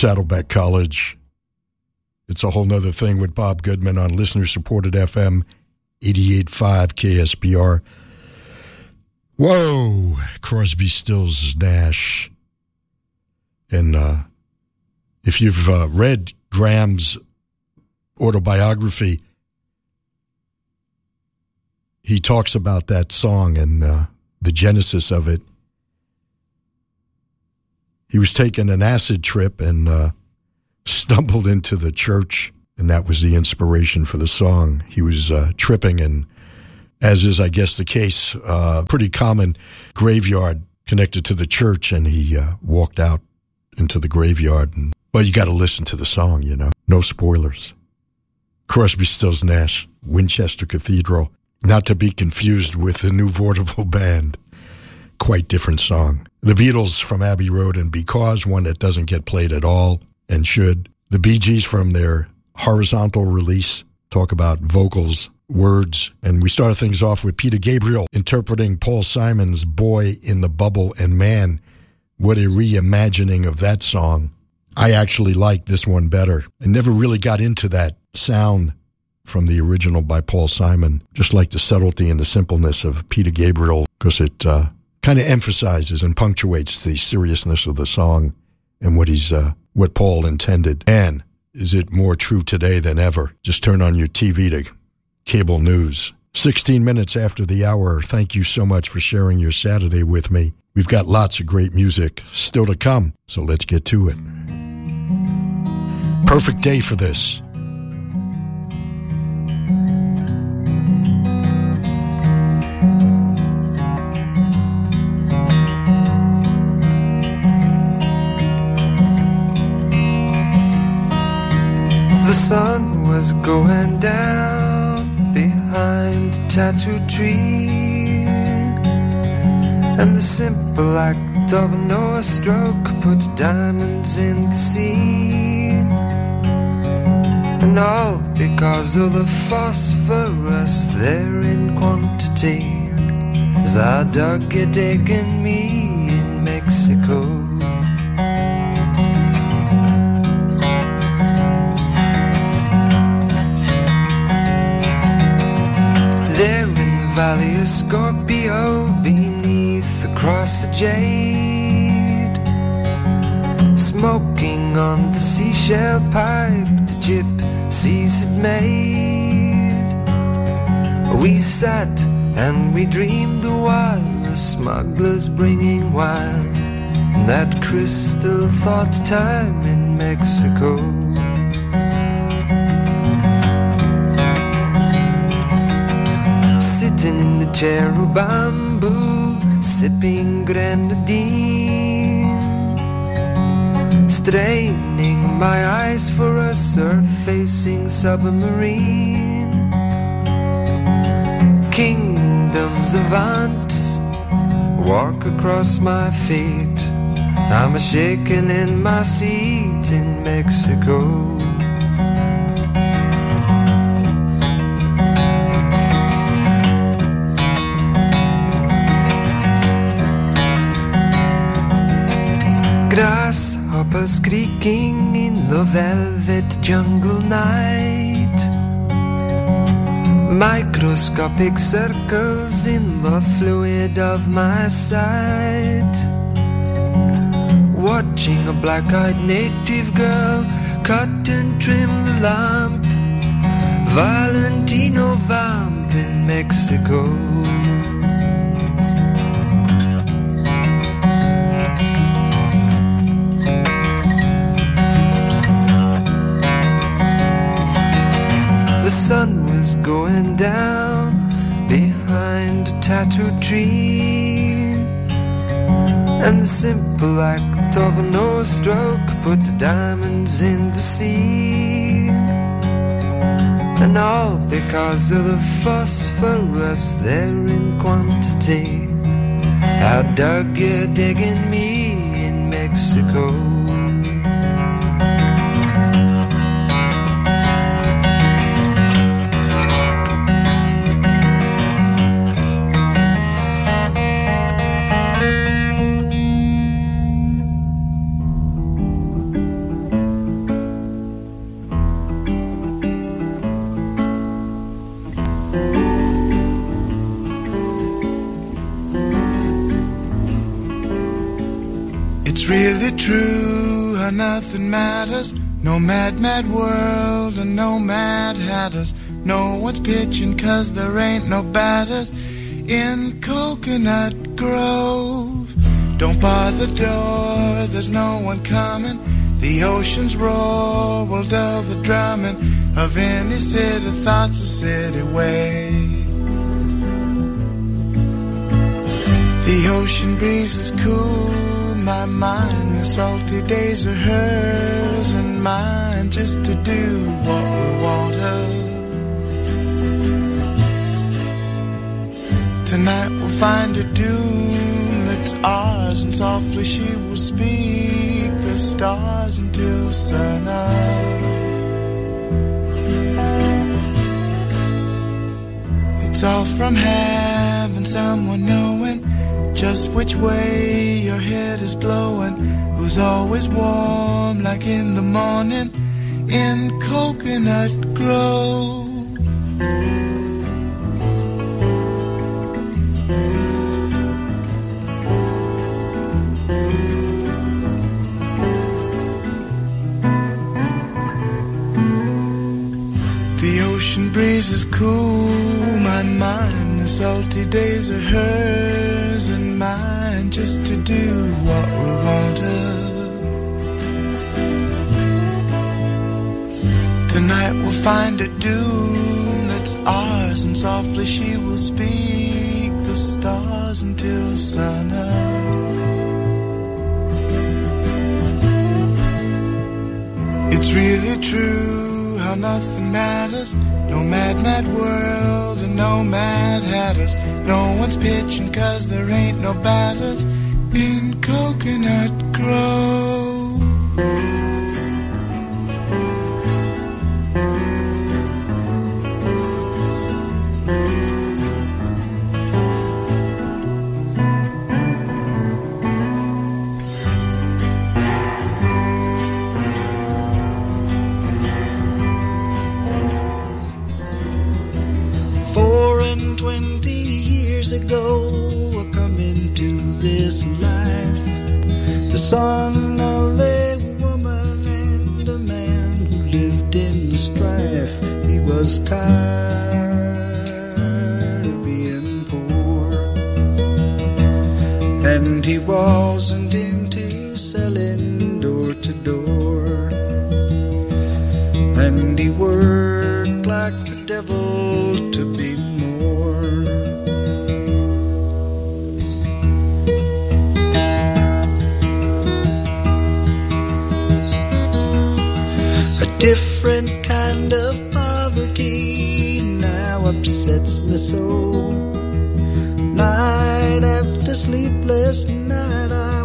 Saddleback College. It's a whole nother thing with Bob Goodman on listener supported FM 88.5 KSBR. Whoa, Crosby, Stills, Nash. And uh, if you've uh, read Graham's autobiography, he talks about that song and uh, the genesis of it. He was taking an acid trip and uh, stumbled into the church, and that was the inspiration for the song. He was uh, tripping, and as is, I guess, the case, uh, pretty common graveyard connected to the church, and he uh, walked out into the graveyard. And well, you got to listen to the song, you know. No spoilers. Crosby, Stills, Nash, Winchester Cathedral, not to be confused with the New Vaudeville Band. Quite different song. The Beatles from Abbey Road and Because, one that doesn't get played at all and should. The Bee Gees from their horizontal release talk about vocals, words, and we started things off with Peter Gabriel interpreting Paul Simon's Boy in the Bubble and Man. What a reimagining of that song. I actually like this one better. I never really got into that sound from the original by Paul Simon. Just like the subtlety and the simpleness of Peter Gabriel, because it uh, kind of emphasizes and punctuates the seriousness of the song and what he's uh, what Paul intended. And is it more true today than ever? Just turn on your TV to cable news. 16 minutes after the hour. Thank you so much for sharing your Saturday with me. We've got lots of great music still to come, so let's get to it. Perfect day for this. The sun was going down behind a tattoo tree, and the simple act of oar stroke put diamonds in the sea. And all because of the phosphorus there in quantity, as I dug a dig in me in Mexico. There in the valley of Scorpio, beneath the cross of jade, smoking on the seashell pipe the gypsies had made. We sat and we dreamed a while, the smugglers bringing wine, that crystal thought time in Mexico. Sitting in the chair of bamboo, sipping grenadine, straining my eyes for a surfacing submarine. Kingdoms of ants walk across my feet. I'm a shaking in my seat in Mexico. Creaking in the velvet jungle night. Microscopic circles in the fluid of my sight. Watching a black eyed native girl cut and trim the lamp. Valentino vamp in Mexico. Sun was going down behind a tattoo tree. And the simple act of an oar stroke put the diamonds in the sea. And all because of the phosphorus there in quantity. I dug you digging me in Mexico. Really true how nothing matters. No mad, mad world and no mad hatters. No one's pitching cause there ain't no batters in Coconut Grove. Don't bar the door, there's no one coming. The ocean's roar will dull the drumming of any city thoughts a city way. The ocean breeze is cool my mind. The salty days are hers and mine just to do what we want her. Tonight we'll find a tune that's ours, and softly she will speak the stars until sun up. It's all from having someone knowing just which way your head is blowing. Who's always warm like in the morning in Coconut Grove. Softly she will speak the stars until sunup. It's really true how nothing matters. No mad, mad world and no mad hatters. No one's pitching cause there ain't no batters in Coconut Grove. Devil to be more. A different kind of poverty now upsets me so. Night after sleepless night, I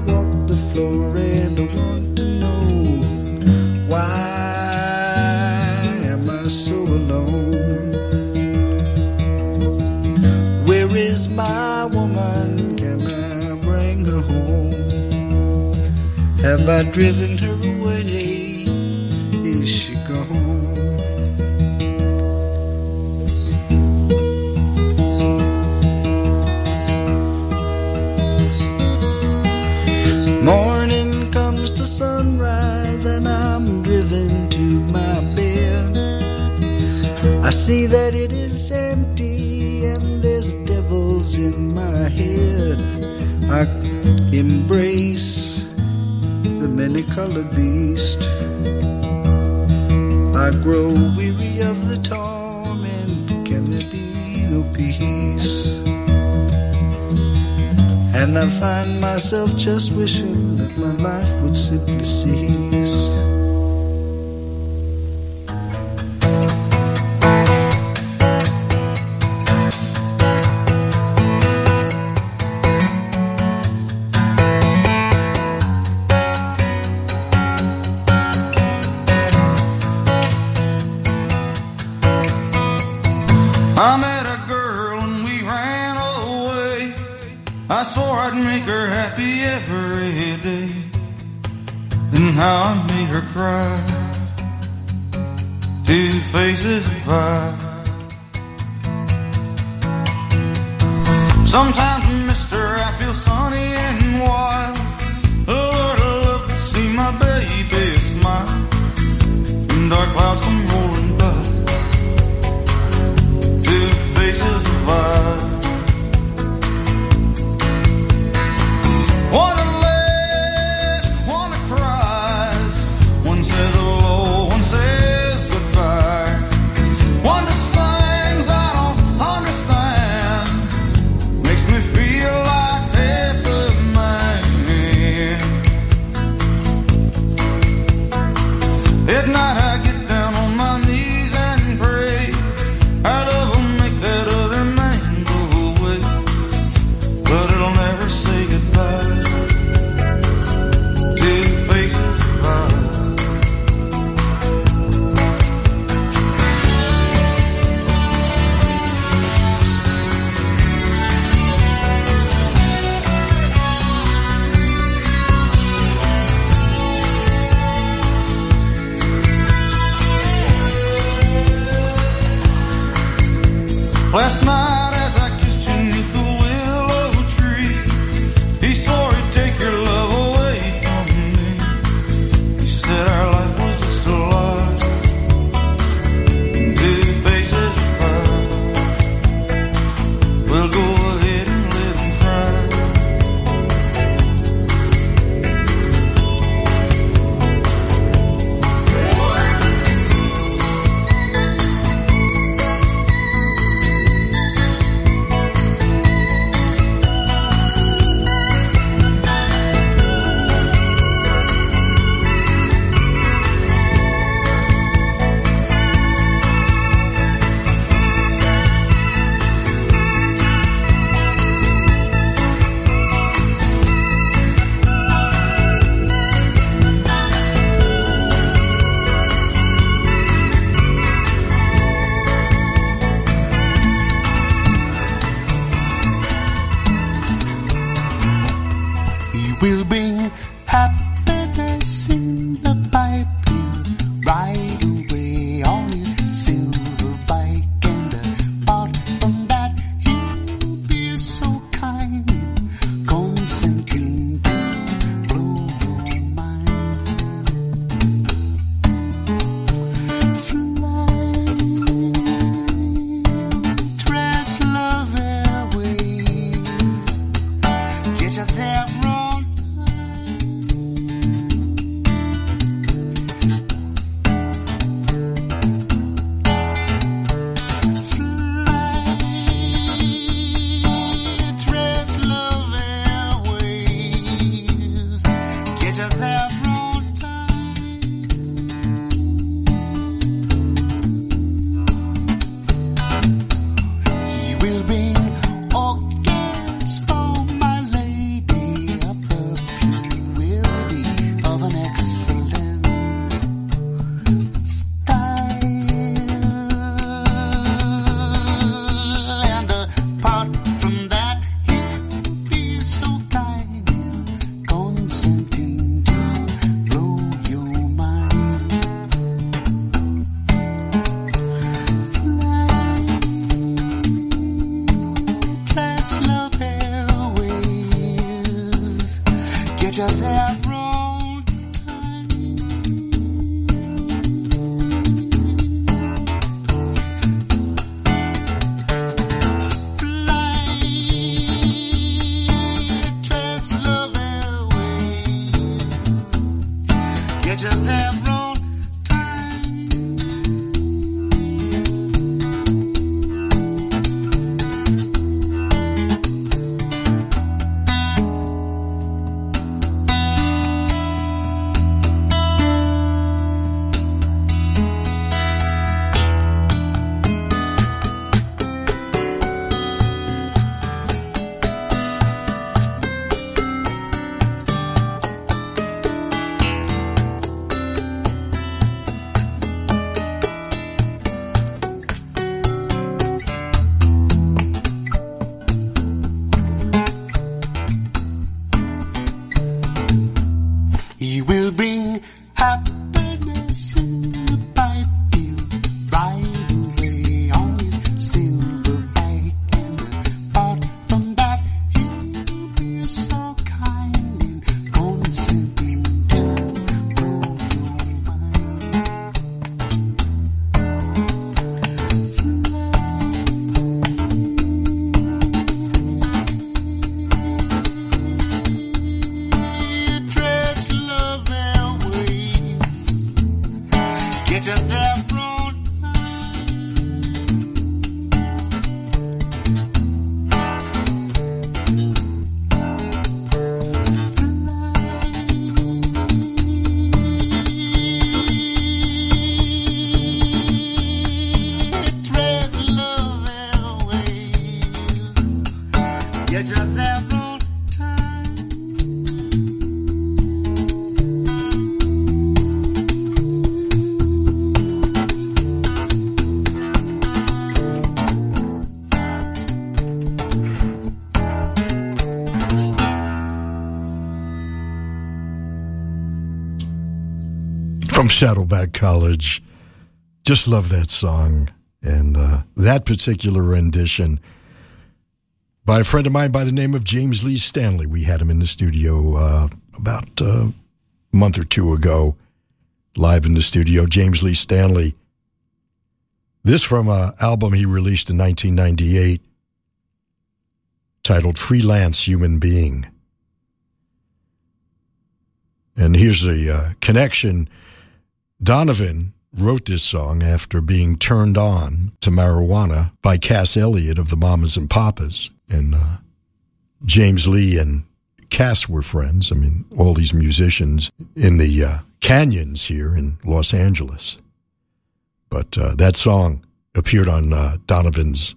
My woman? Can I bring her home? Have I driven her away? Is she gone? Morning comes the sunrise, and I'm driven to my bed. I see that it in my head. I embrace the many colored beast. I grow weary of the torment. Can there be no peace? And I find myself just wishing that my life would simply cease. College. Just love that song and uh, that particular rendition by a friend of mine by the name of James Lee Stanley. We had him in the studio uh, about uh, a month or two ago, live in the studio. James Lee Stanley. This from an album he released in 1998 titled Freelance Human Being. And here's the uh, connection. Donovan wrote this song after being turned on to marijuana by Cass Elliot of the Mamas and Papas. And uh, James Lee and Cass were friends. I mean, all these musicians in the uh, canyons here in Los Angeles. But uh, that song appeared on uh, Donovan's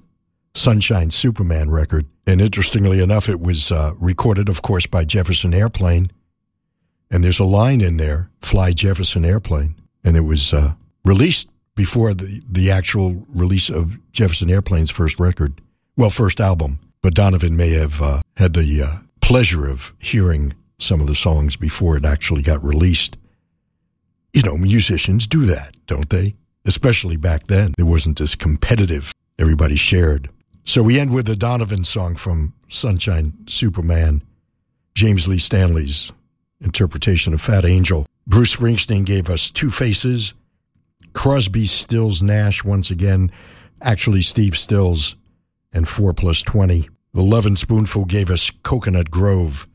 Sunshine Superman record. And interestingly enough, it was uh, recorded, of course, by Jefferson Airplane. And there's a line in there, Fly Jefferson Airplane. And it was uh, released before the, the actual release of Jefferson Airplane's first record, well, first album. But Donovan may have uh, had the uh, pleasure of hearing some of the songs before it actually got released. You know, musicians do that, don't they? Especially back then. It wasn't as competitive. Everybody shared. So we end with a Donovan song from Sunshine Superman, James Lee Stanley's interpretation of Fat Angel. Bruce Springsteen gave us Two Faces, Crosby, Stills, Nash once again, actually Steve Stills, and 4 plus 20. The Lovin' Spoonful gave us Coconut Grove.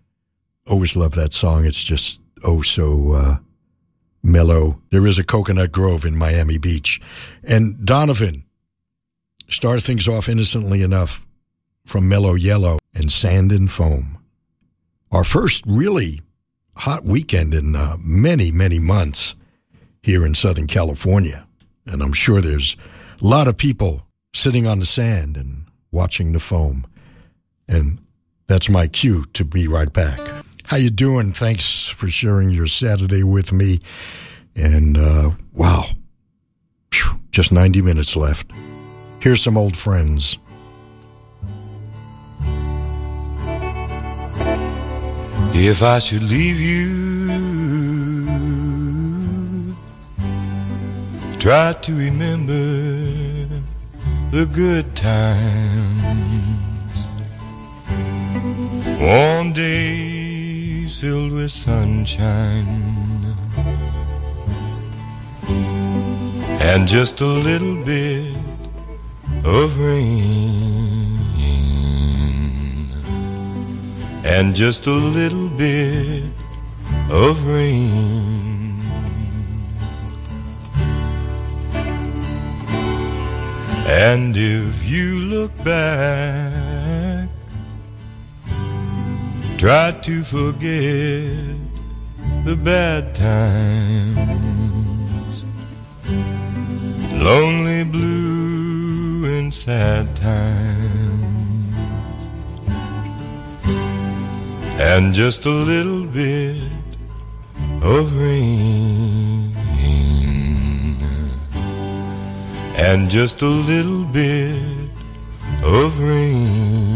Always love that song. It's just oh so uh, mellow. There is a Coconut Grove in Miami Beach. And Donovan started things off innocently enough from Mellow Yellow and Sand and Foam. Our first really hot weekend in uh, many, many months here in Southern California. And I'm sure there's a lot of people sitting on the sand and watching the foam. And that's my cue to be right back. How you doing? Thanks for sharing your Saturday with me. And uh, wow, Phew, just 90 minutes left. Here's some old friends. If I should leave you, try to remember the good times. Warm days filled with sunshine. And just a little bit of rain and just a little bit of rain. And if you look back, try to forget the bad times, lonely, blue, and sad times. And just a little bit of rain, and just a little bit of rain.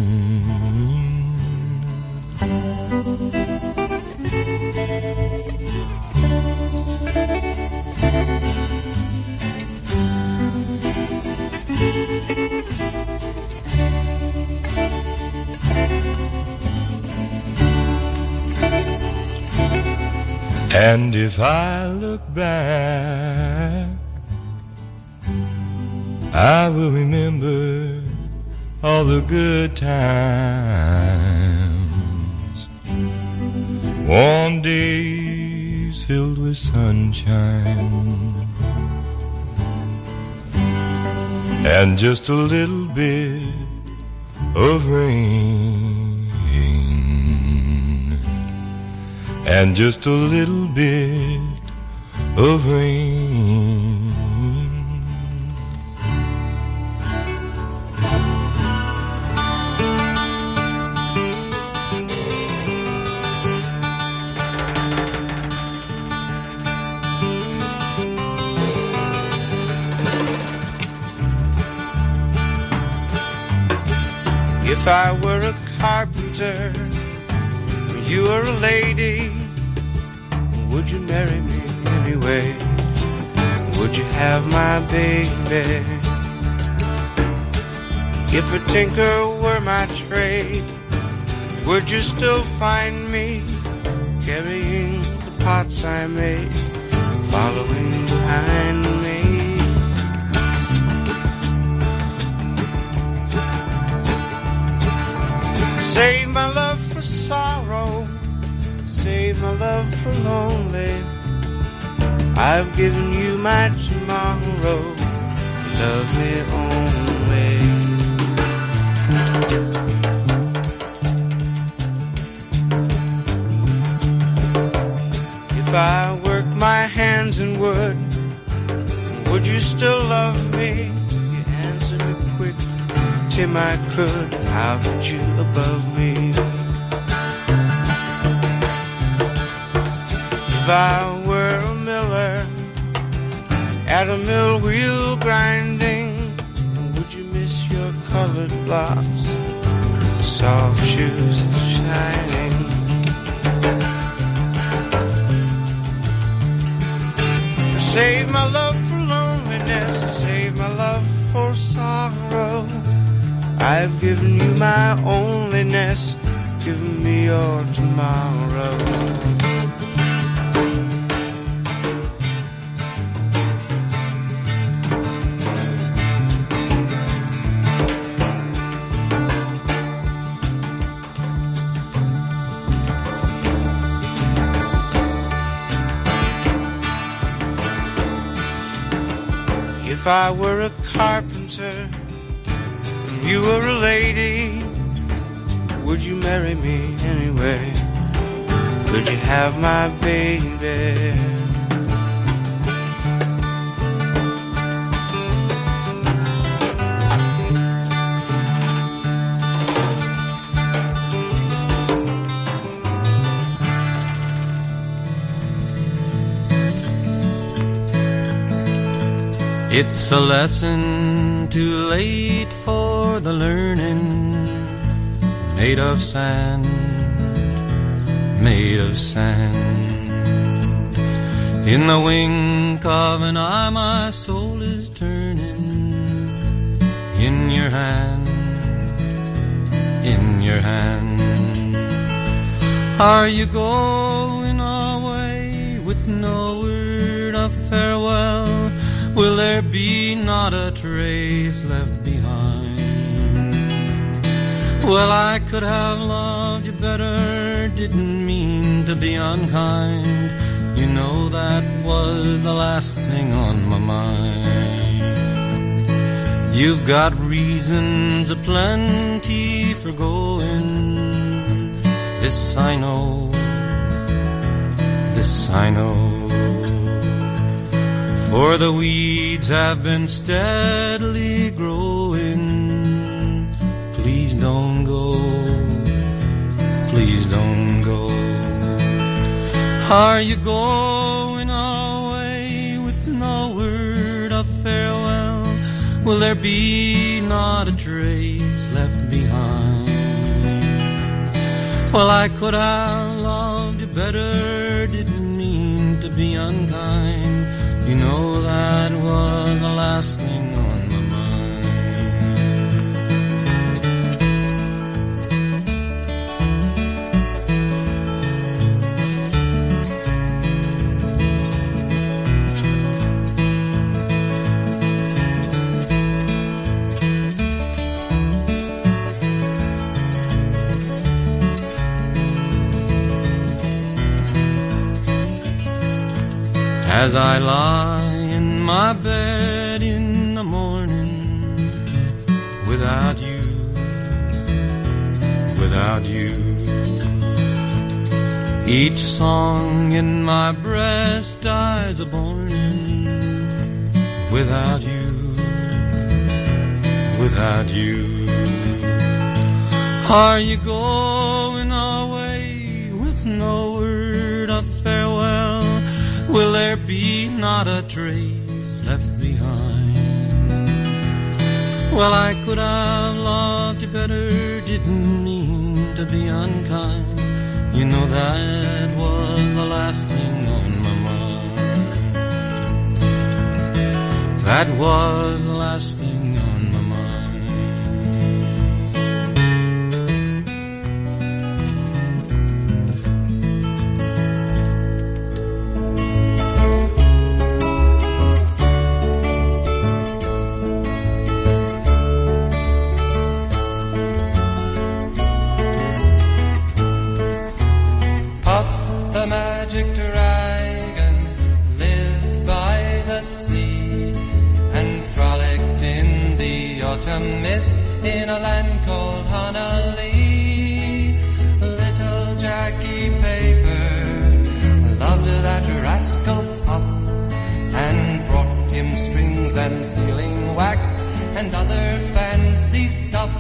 And if I look back, I will remember all the good times. Warm days filled with sunshine. And just a little bit of rain. And just a little bit of rain. If I were a carpenter, you were a lady, would you marry me anyway? Would you have my baby? If a tinker were my trade, would you still find me carrying the pots I made, following behind me? Save my love for sorrow, save my love for lonely. I've given you my tomorrow, love me only. If I work my hands in wood, would you still love me? You answer me quick, Tim, I could. How could you above me? If I were a miller at a mill wheel grinding, would you miss your colored blocks, soft shoes shining? Save my love for loneliness, save my love for sorrow. I've given you my onlyness, give me your tomorrow. If I were a carpenter and you were a lady, would you marry me anyway? Could you have my baby? It's a lesson too late for the learning, made of sand, made of sand. In the wink of an eye, my soul is turning. In your hand, in your hand. Are you going away with no word of farewell? Will there be not a trace left behind? Well, I could have loved you better, didn't mean to be unkind. You know that was the last thing on my mind. You've got reasons aplenty for going. This I know, this I know. For the weeds have been steadily growing. Please don't go, please don't go. Are you going away with no word of farewell? Will there be not a trace left behind? Well, I could have loved you better, didn't mean to be unkind. Know that was the last thing on my mind As I lie my bed in the morning without you, without you. Each song in my breast dies a born without you, without you. Are you going away with no word of farewell? Will there be not a trace Well, I could have loved you better, didn't mean to be unkind. You know that was the last thing on my mind. That was the last in a land called Honolulu. Little Jackie Paper loved that rascal Puff and brought him strings and sealing wax and other fancy stuff.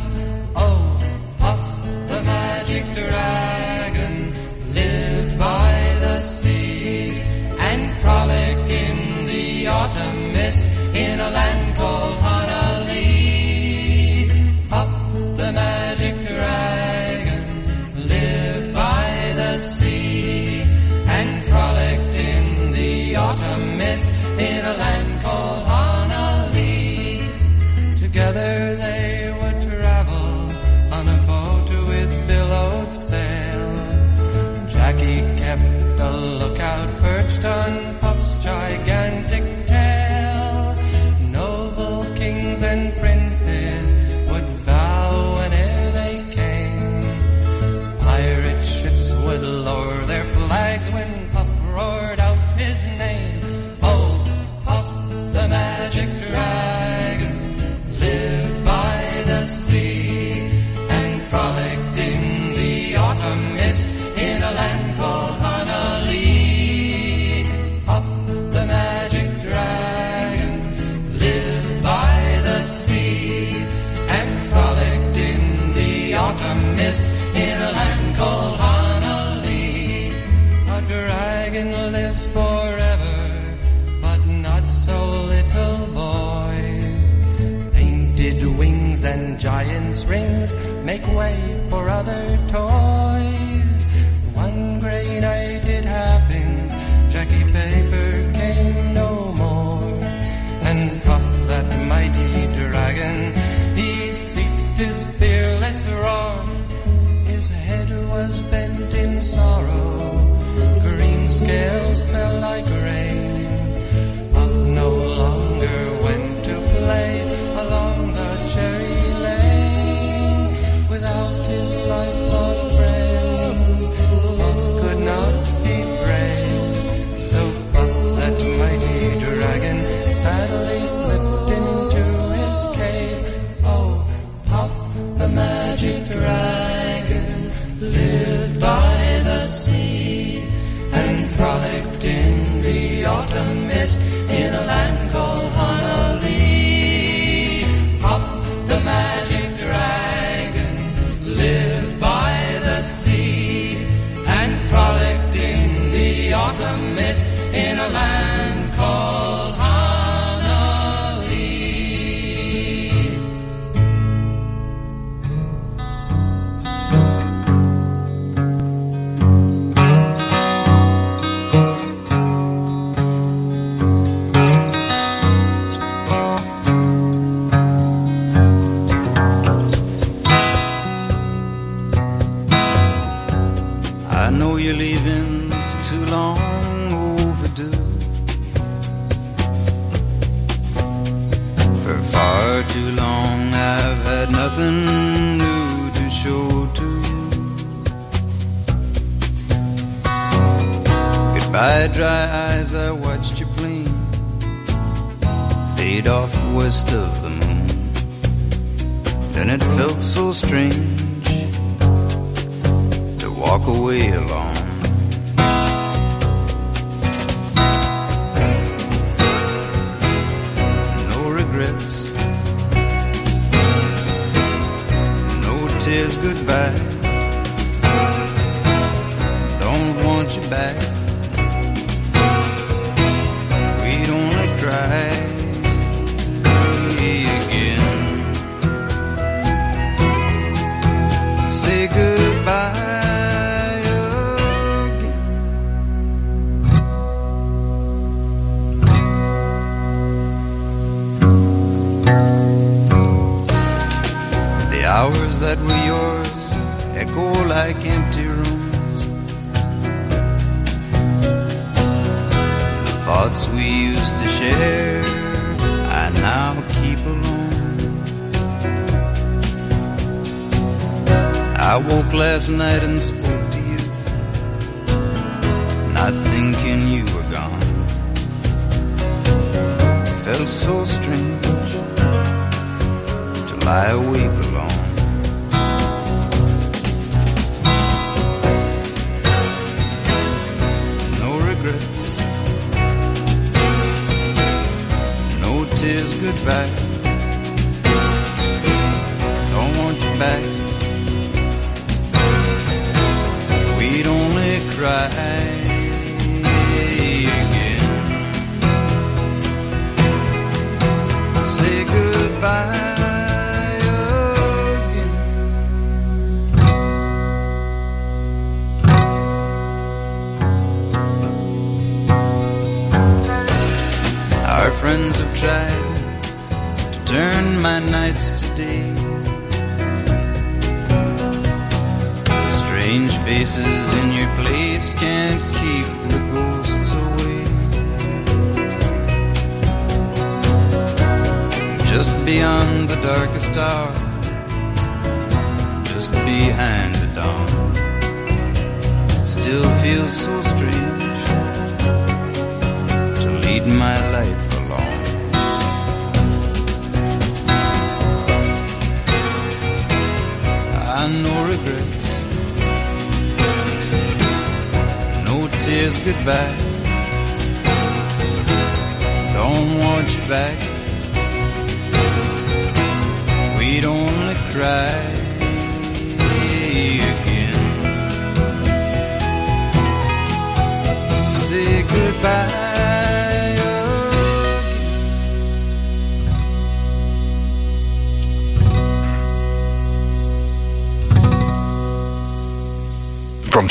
Carolina.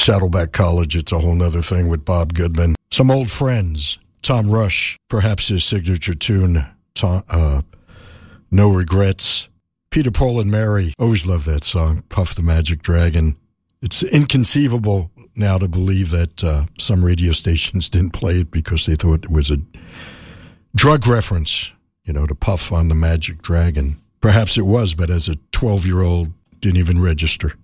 Saddleback College, it's a whole nother thing with Bob Goodman. Some old friends. Tom Rush, perhaps his signature tune, Tom, uh, No Regrets. Peter, Paul, and Mary. Always love that song, Puff the Magic Dragon. It's inconceivable now to believe that uh, some radio stations didn't play it because they thought it was a drug reference, you know, to puff on the Magic Dragon. Perhaps it was, but as a 12 year old, didn't even register.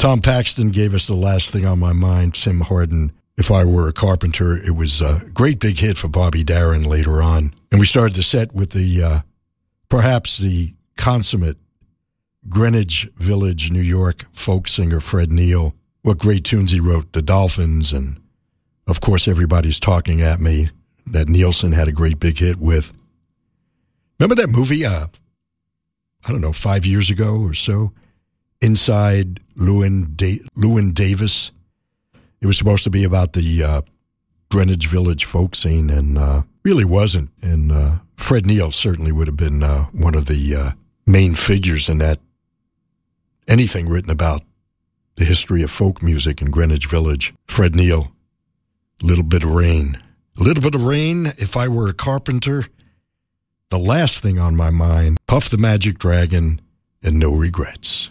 Tom Paxton gave us the last thing on my mind. Tim Hardin, if I were a carpenter, it was a great big hit for Bobby Darin later on. And we started the set with the, uh, perhaps the consummate Greenwich Village, New York folk singer Fred Neil. What great tunes he wrote, The Dolphins, and of course, everybody's talking at me that Nilsson had a great big hit with. Remember that movie, uh, I don't know, five years ago or so? Inside Llewyn, da- Llewyn Davis. It was supposed to be about the uh, Greenwich Village folk scene, and uh, really wasn't. And uh, Fred Neil certainly would have been uh, one of the uh, main figures in that. Anything written about the history of folk music in Greenwich Village. Fred Neil, Little Bit of Rain. A little bit of rain, if I were a carpenter. The last thing on my mind Puff the Magic Dragon and No Regrets.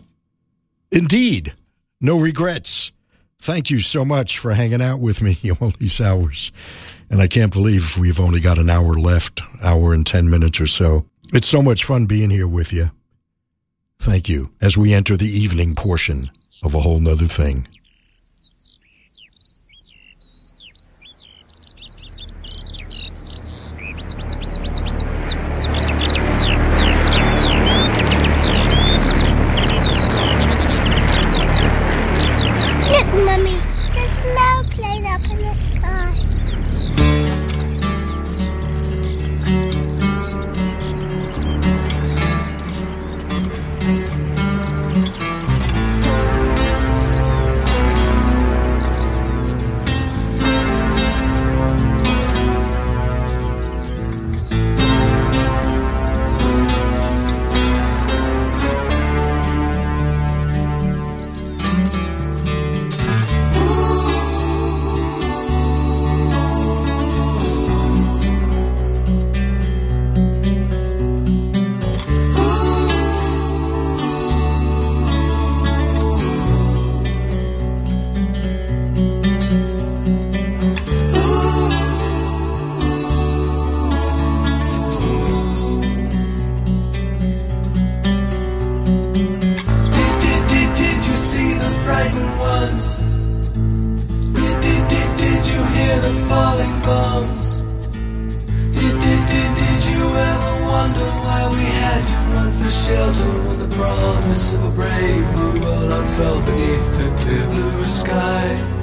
Indeed, no regrets. Thank you so much for hanging out with me all these hours. And I can't believe we've only got an hour left, hour and 10 minutes or so. It's so much fun being here with you. Thank you as we enter the evening portion of a whole nother thing. Unfurled beneath the clear blue sky.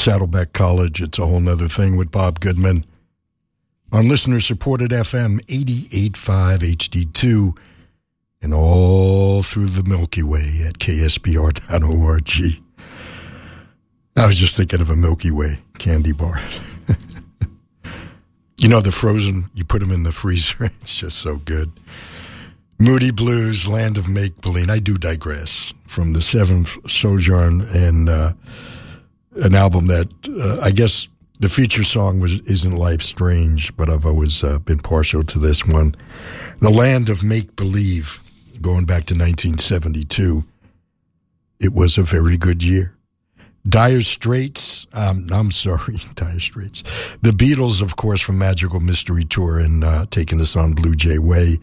Saddleback College, it's a whole nother thing with Bob Goodman. On listener supported FM 885 HD2 and all through the Milky Way at ksbr.org. I was just thinking of a Milky Way candy bar. you know, the frozen, you put them in the freezer. It's just so good. Moody Blues, Land of Make Believe. I do digress from the Seventh Sojourn and uh, an album that uh, I guess the feature song was "Isn't Life Strange," but I've always uh, been partial to this one. The Land of Make Believe, going back to 1972. It was a very good year. Dire Straits, um, I'm sorry, Dire Straits. The Beatles, of course, from Magical Mystery Tour and uh, taking us on Blue Jay Way.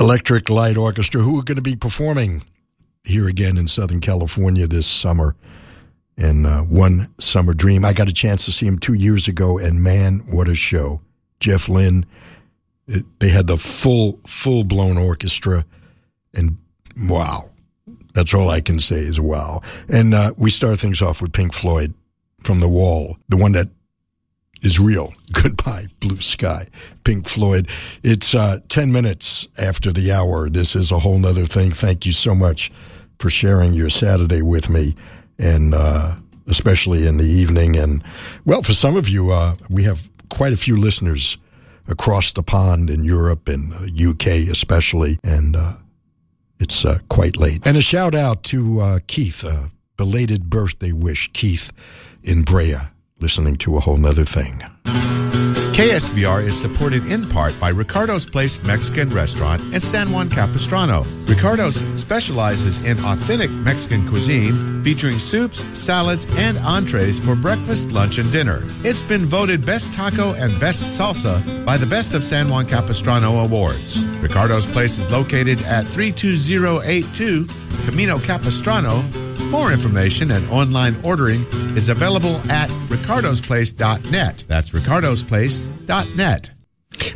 Electric Light Orchestra, who are going to be performing here again in Southern California this summer. And uh, One Summer Dream. I got a chance to see him two years ago, and man, what a show. Jeff Lynne, it, they had the full, full blown orchestra, and wow. That's all I can say is wow. And uh, we start things off with Pink Floyd from The Wall, the one that is real. Goodbye, blue sky. Pink Floyd. It's uh, 10 minutes after the hour. This is a whole nother thing. Thank you so much for sharing your Saturday with me, and uh, especially in the evening. And, well, for some of you, uh, we have quite a few listeners across the pond in Europe and uh, UK especially. And, uh, it's uh, quite late. And a shout out to uh, Keith, belated birthday wish, Keith in Brea, listening to a whole nother thing. KSBR is supported in part by Ricardo's Place Mexican Restaurant in San Juan Capistrano. Ricardo's specializes in authentic Mexican cuisine, featuring soups, salads, and entrees for breakfast, lunch, and dinner. It's been voted Best Taco and Best Salsa by the Best of San Juan Capistrano Awards. Ricardo's Place is located at 32082 Camino Capistrano. More information and online ordering is available at ricardosplace.net. That's ricardosplace.net.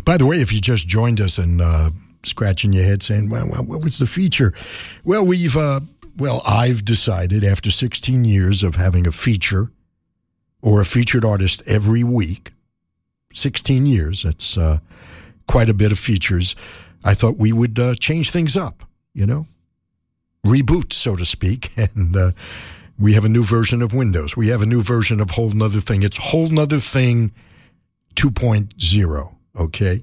By the way, if you just joined us and uh, scratching your head saying, well, well, what was the feature? Well, we've, uh, well, I've decided after 16 years of having a feature or a featured artist every week, 16 years, that's uh, quite a bit of features. I thought we would uh, change things up, you know, reboot, so to speak. And uh, we have a new version of Windows. We have a new version of Whole Nother Thing. It's Whole Nother Thing 2.0, okay?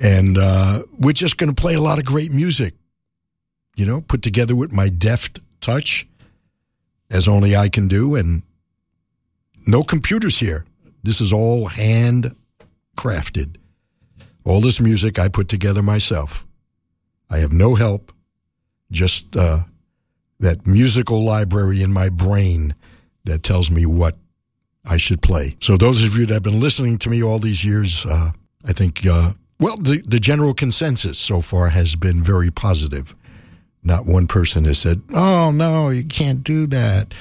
And uh, we're just going to play a lot of great music, you know, put together with my deft touch, as only I can do. And no computers here. This is all hand crafted. All this music I put together myself. I have no help, just uh, that musical library in my brain that tells me what I should play. So, those of you that have been listening to me all these years, uh, I think, uh, well, the, the general consensus so far has been very positive. Not one person has said, oh, no, you can't do that.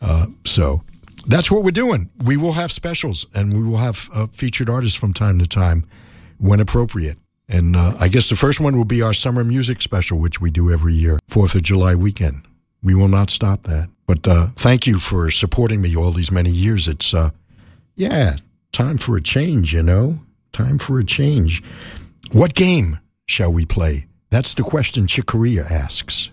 Uh, so, that's what we're doing. We will have specials and we will have uh, featured artists from time to time when appropriate. And uh, I guess the first one will be our summer music special, which we do every year, 4th of July weekend. We will not stop that. But uh, thank you for supporting me all these many years. It's, uh, yeah, time for a change, you know? Time for a change. What game shall we play? That's the question Chick Corea asks.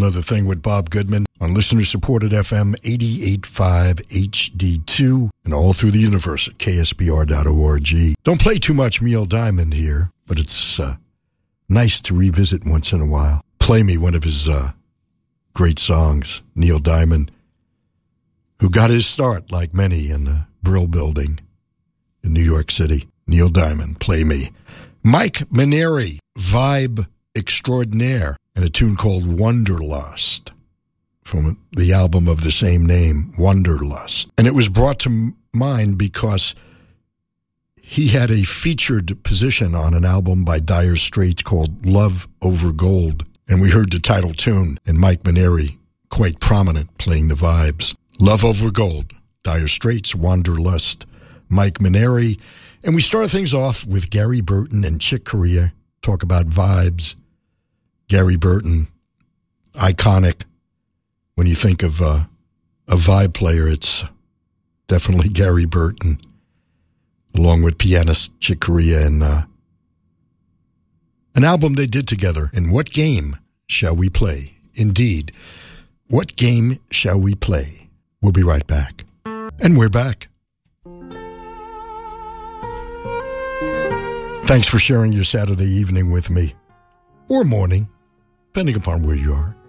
It's a whole nother thing with Bob Goodman on listener supported FM 885 HD2 and all through the universe at ksbr.org. Don't play too much Neil Diamond here, but it's uh, nice to revisit once in a while. Play me one of his uh, great songs, Neil Diamond, who got his start, like many, in the Brill Building in New York City. Neil Diamond, play me. Mike Mainieri, Vibe Extraordinaire, and a tune called Wanderlust from the album of the same name, Wanderlust. And it was brought to mind because he had a featured position on an album by Dire Straits called Love Over Gold. And we heard the title tune and Mike Mainieri quite prominent playing the vibes. Love Over Gold, Dire Straits, Wanderlust, Mike Mainieri. And we start things off with Gary Burton and Chick Corea talk about vibes. Gary Burton, iconic. When you think of uh, a vibe player, it's definitely Gary Burton, along with pianist Chick Corea and uh, an album they did together. And what game shall we play? Indeed, what game shall we play? We'll be right back. And we're back. Thanks for sharing your Saturday evening with me, or morning, depending upon where you are.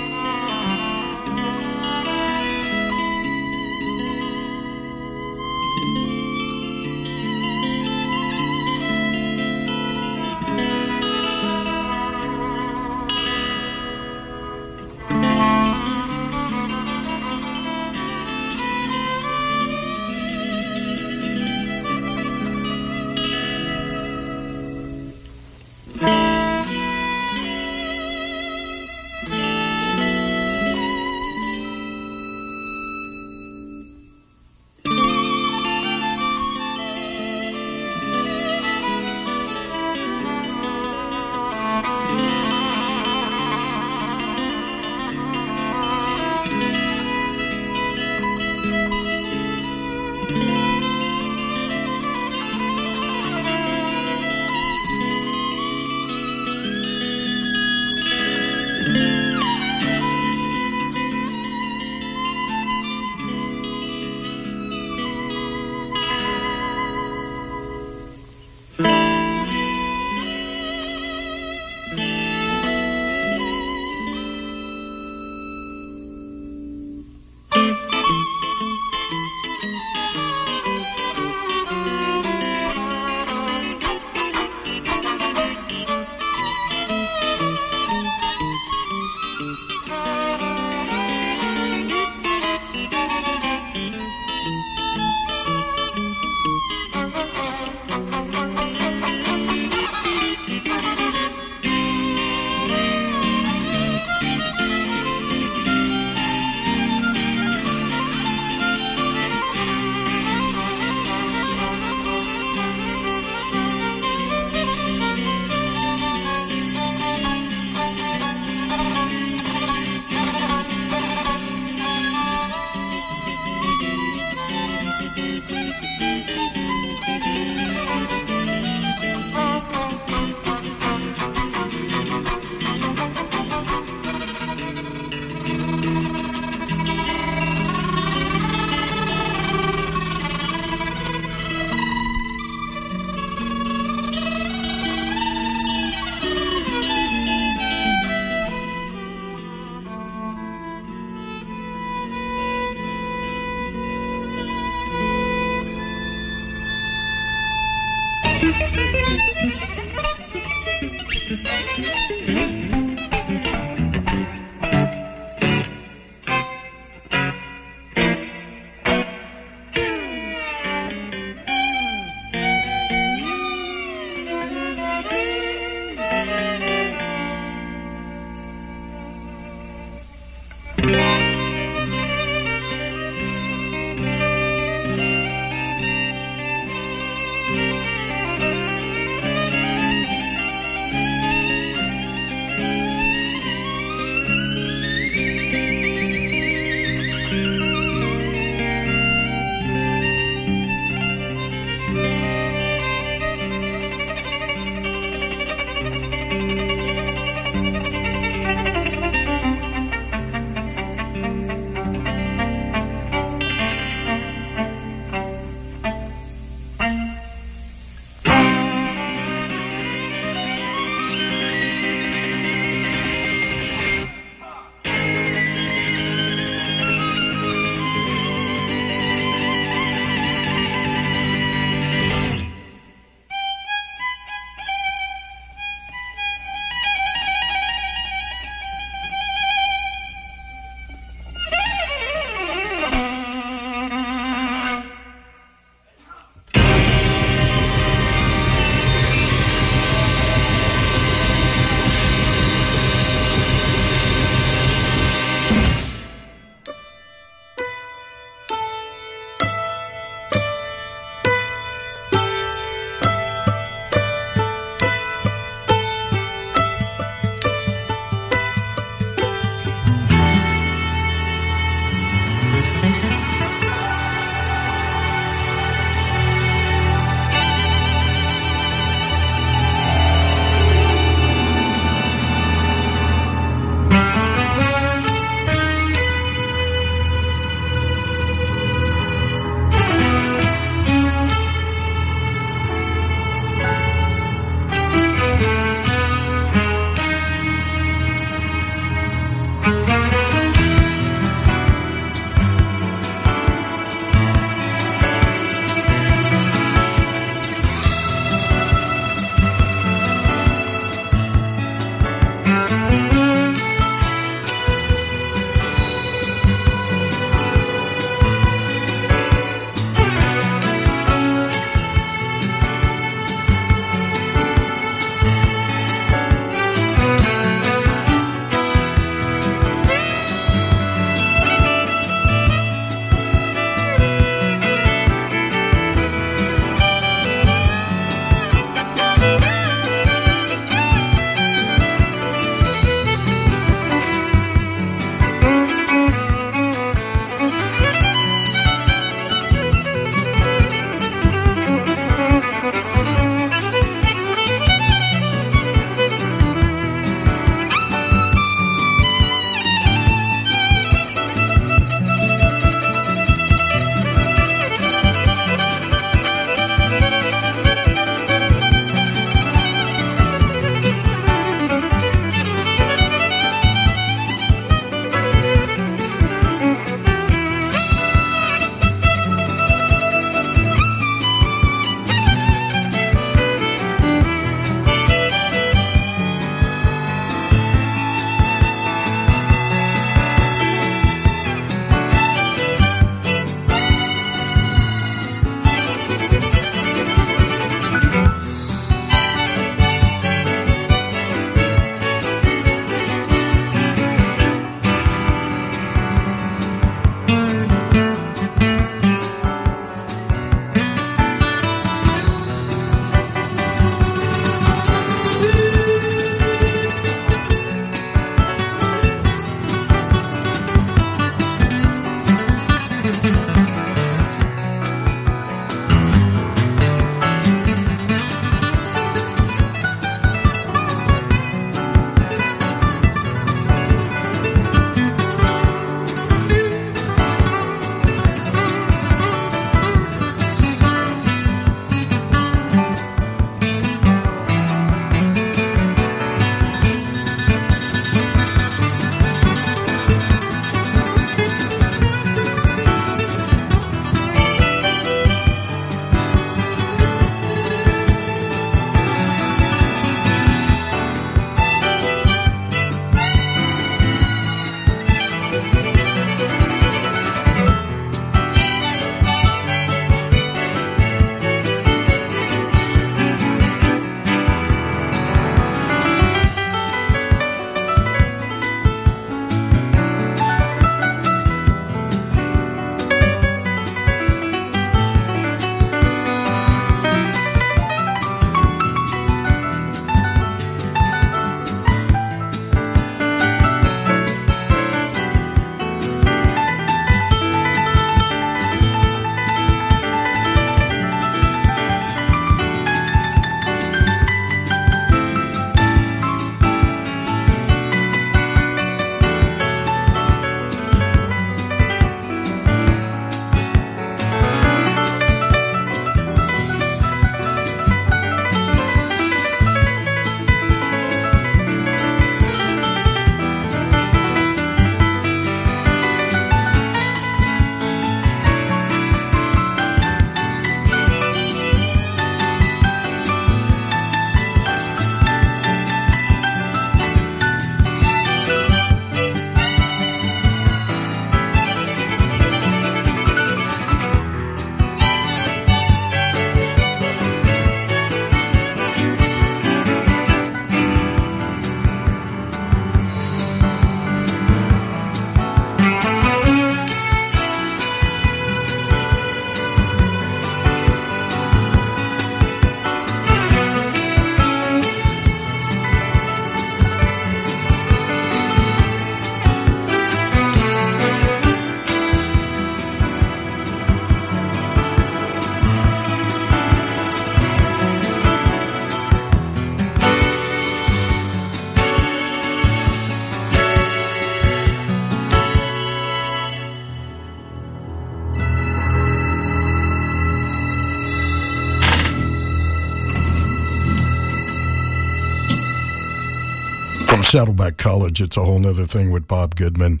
Saddleback College, it's a whole nother thing with Bob Goodman.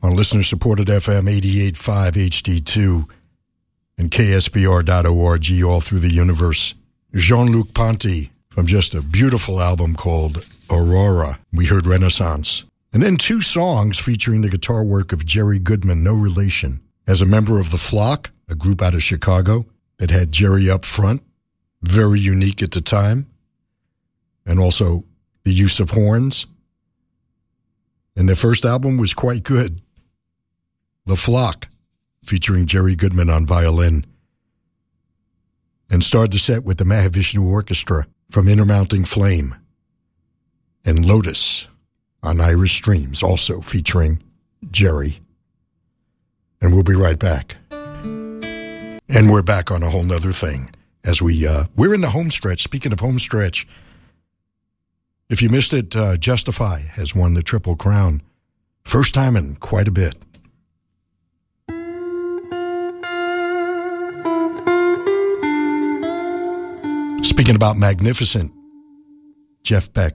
On listener supported FM 88.5 HD2 and KSBR.org all through the universe. Jean Luc Ponty from just a beautiful album called Aurora. We heard Renaissance. And then two songs featuring the guitar work of Jerry Goodman, no relation. As a member of The Flock, a group out of Chicago that had Jerry up front, very unique at the time, and also the use of horns. And their first album was quite good. The Flock, featuring Jerry Goodman on violin. And started the set with the Mahavishnu Orchestra from Inner Mounting Flame. And Lotus on Irish Streams, also featuring Jerry. And we'll be right back. And we're back on a whole nother thing as we uh, we're in the home stretch. Speaking of home stretch, if you missed it, uh, Justify has won the Triple Crown, first time in quite a bit. Speaking about magnificent, Jeff Beck.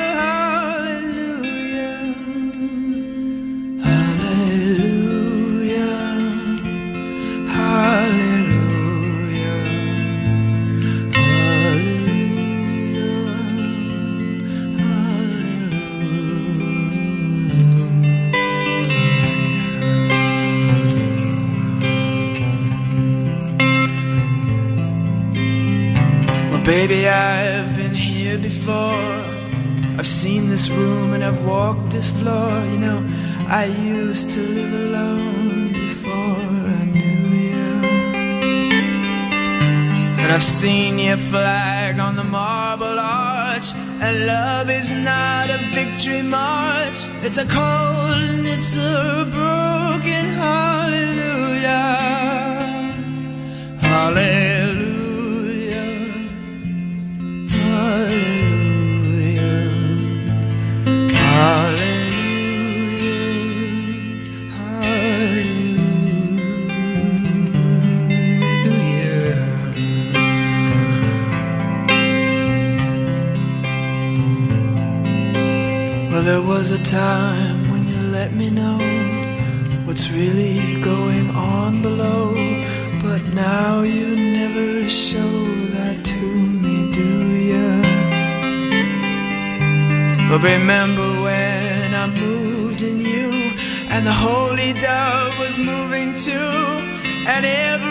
your flag on the marble arch. And love is not a victory march. It's a cold and it's a broken hallelujah. Time when you let me know what's really going on below, but now you never show that to me, do you? But remember when I moved in you, and the holy dove was moving too, and every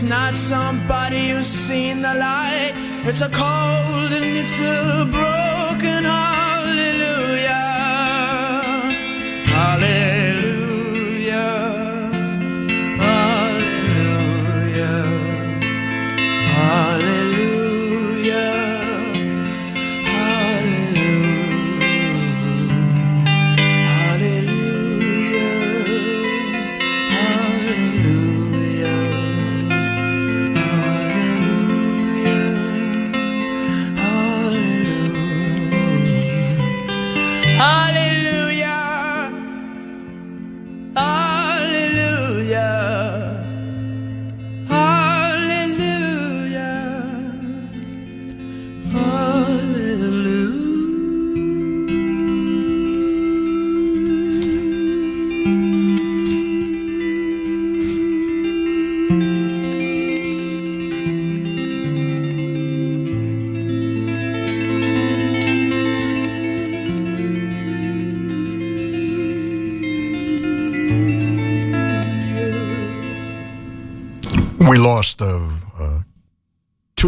It's not somebody who's seen the light. It's a cold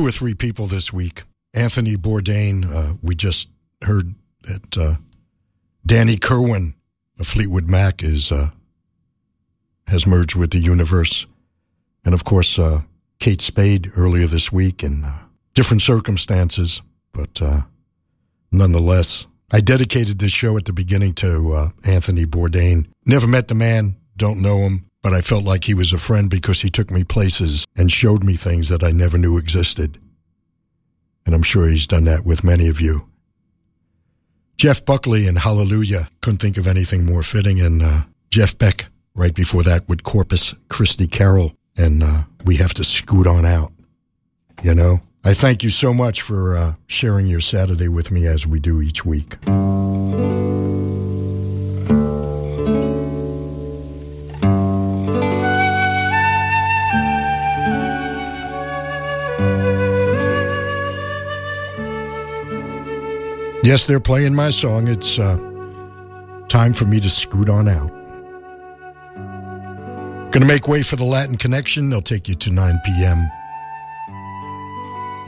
two or three people this week. Anthony Bourdain, uh, we just heard that uh, Danny Kirwan of Fleetwood Mac is uh, has merged with the universe. And of course, uh, Kate Spade earlier this week in uh, different circumstances, but uh, nonetheless, I dedicated this show at the beginning to Anthony Bourdain. Never met the man, don't know him, but I felt like he was a friend because he took me places and showed me things that I never knew existed. And I'm sure he's done that with many of you. Jeff Buckley and Hallelujah couldn't think of anything more fitting, and uh, Jeff Beck right before that with Corpus Christi Carol, and uh, we have to scoot on out. You know, I thank you so much for uh, sharing your Saturday with me as we do each week. Yes, they're playing my song. It's uh, time for me to scoot on out. Going to make way for the Latin Connection. They'll take you to 9 p.m.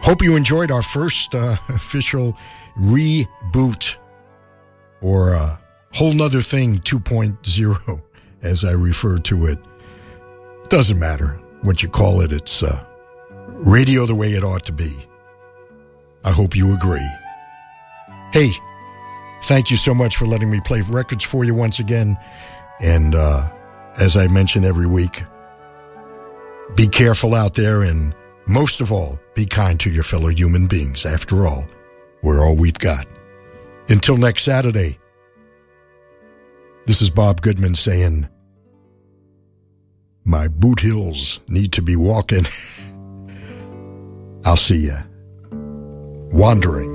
Hope you enjoyed our first uh, official reboot or uh, whole nother thing 2.0, as I refer to it. Doesn't matter what you call it. It's uh, radio the way it ought to be. I hope you agree. Hey, thank you so much for letting me play records for you once again. And uh, as I mention every week, be careful out there and most of all, be kind to your fellow human beings. After all, we're all we've got. Until next Saturday, this is Bob Goodman saying, My boot heels need to be walking. I'll see ya. Wandering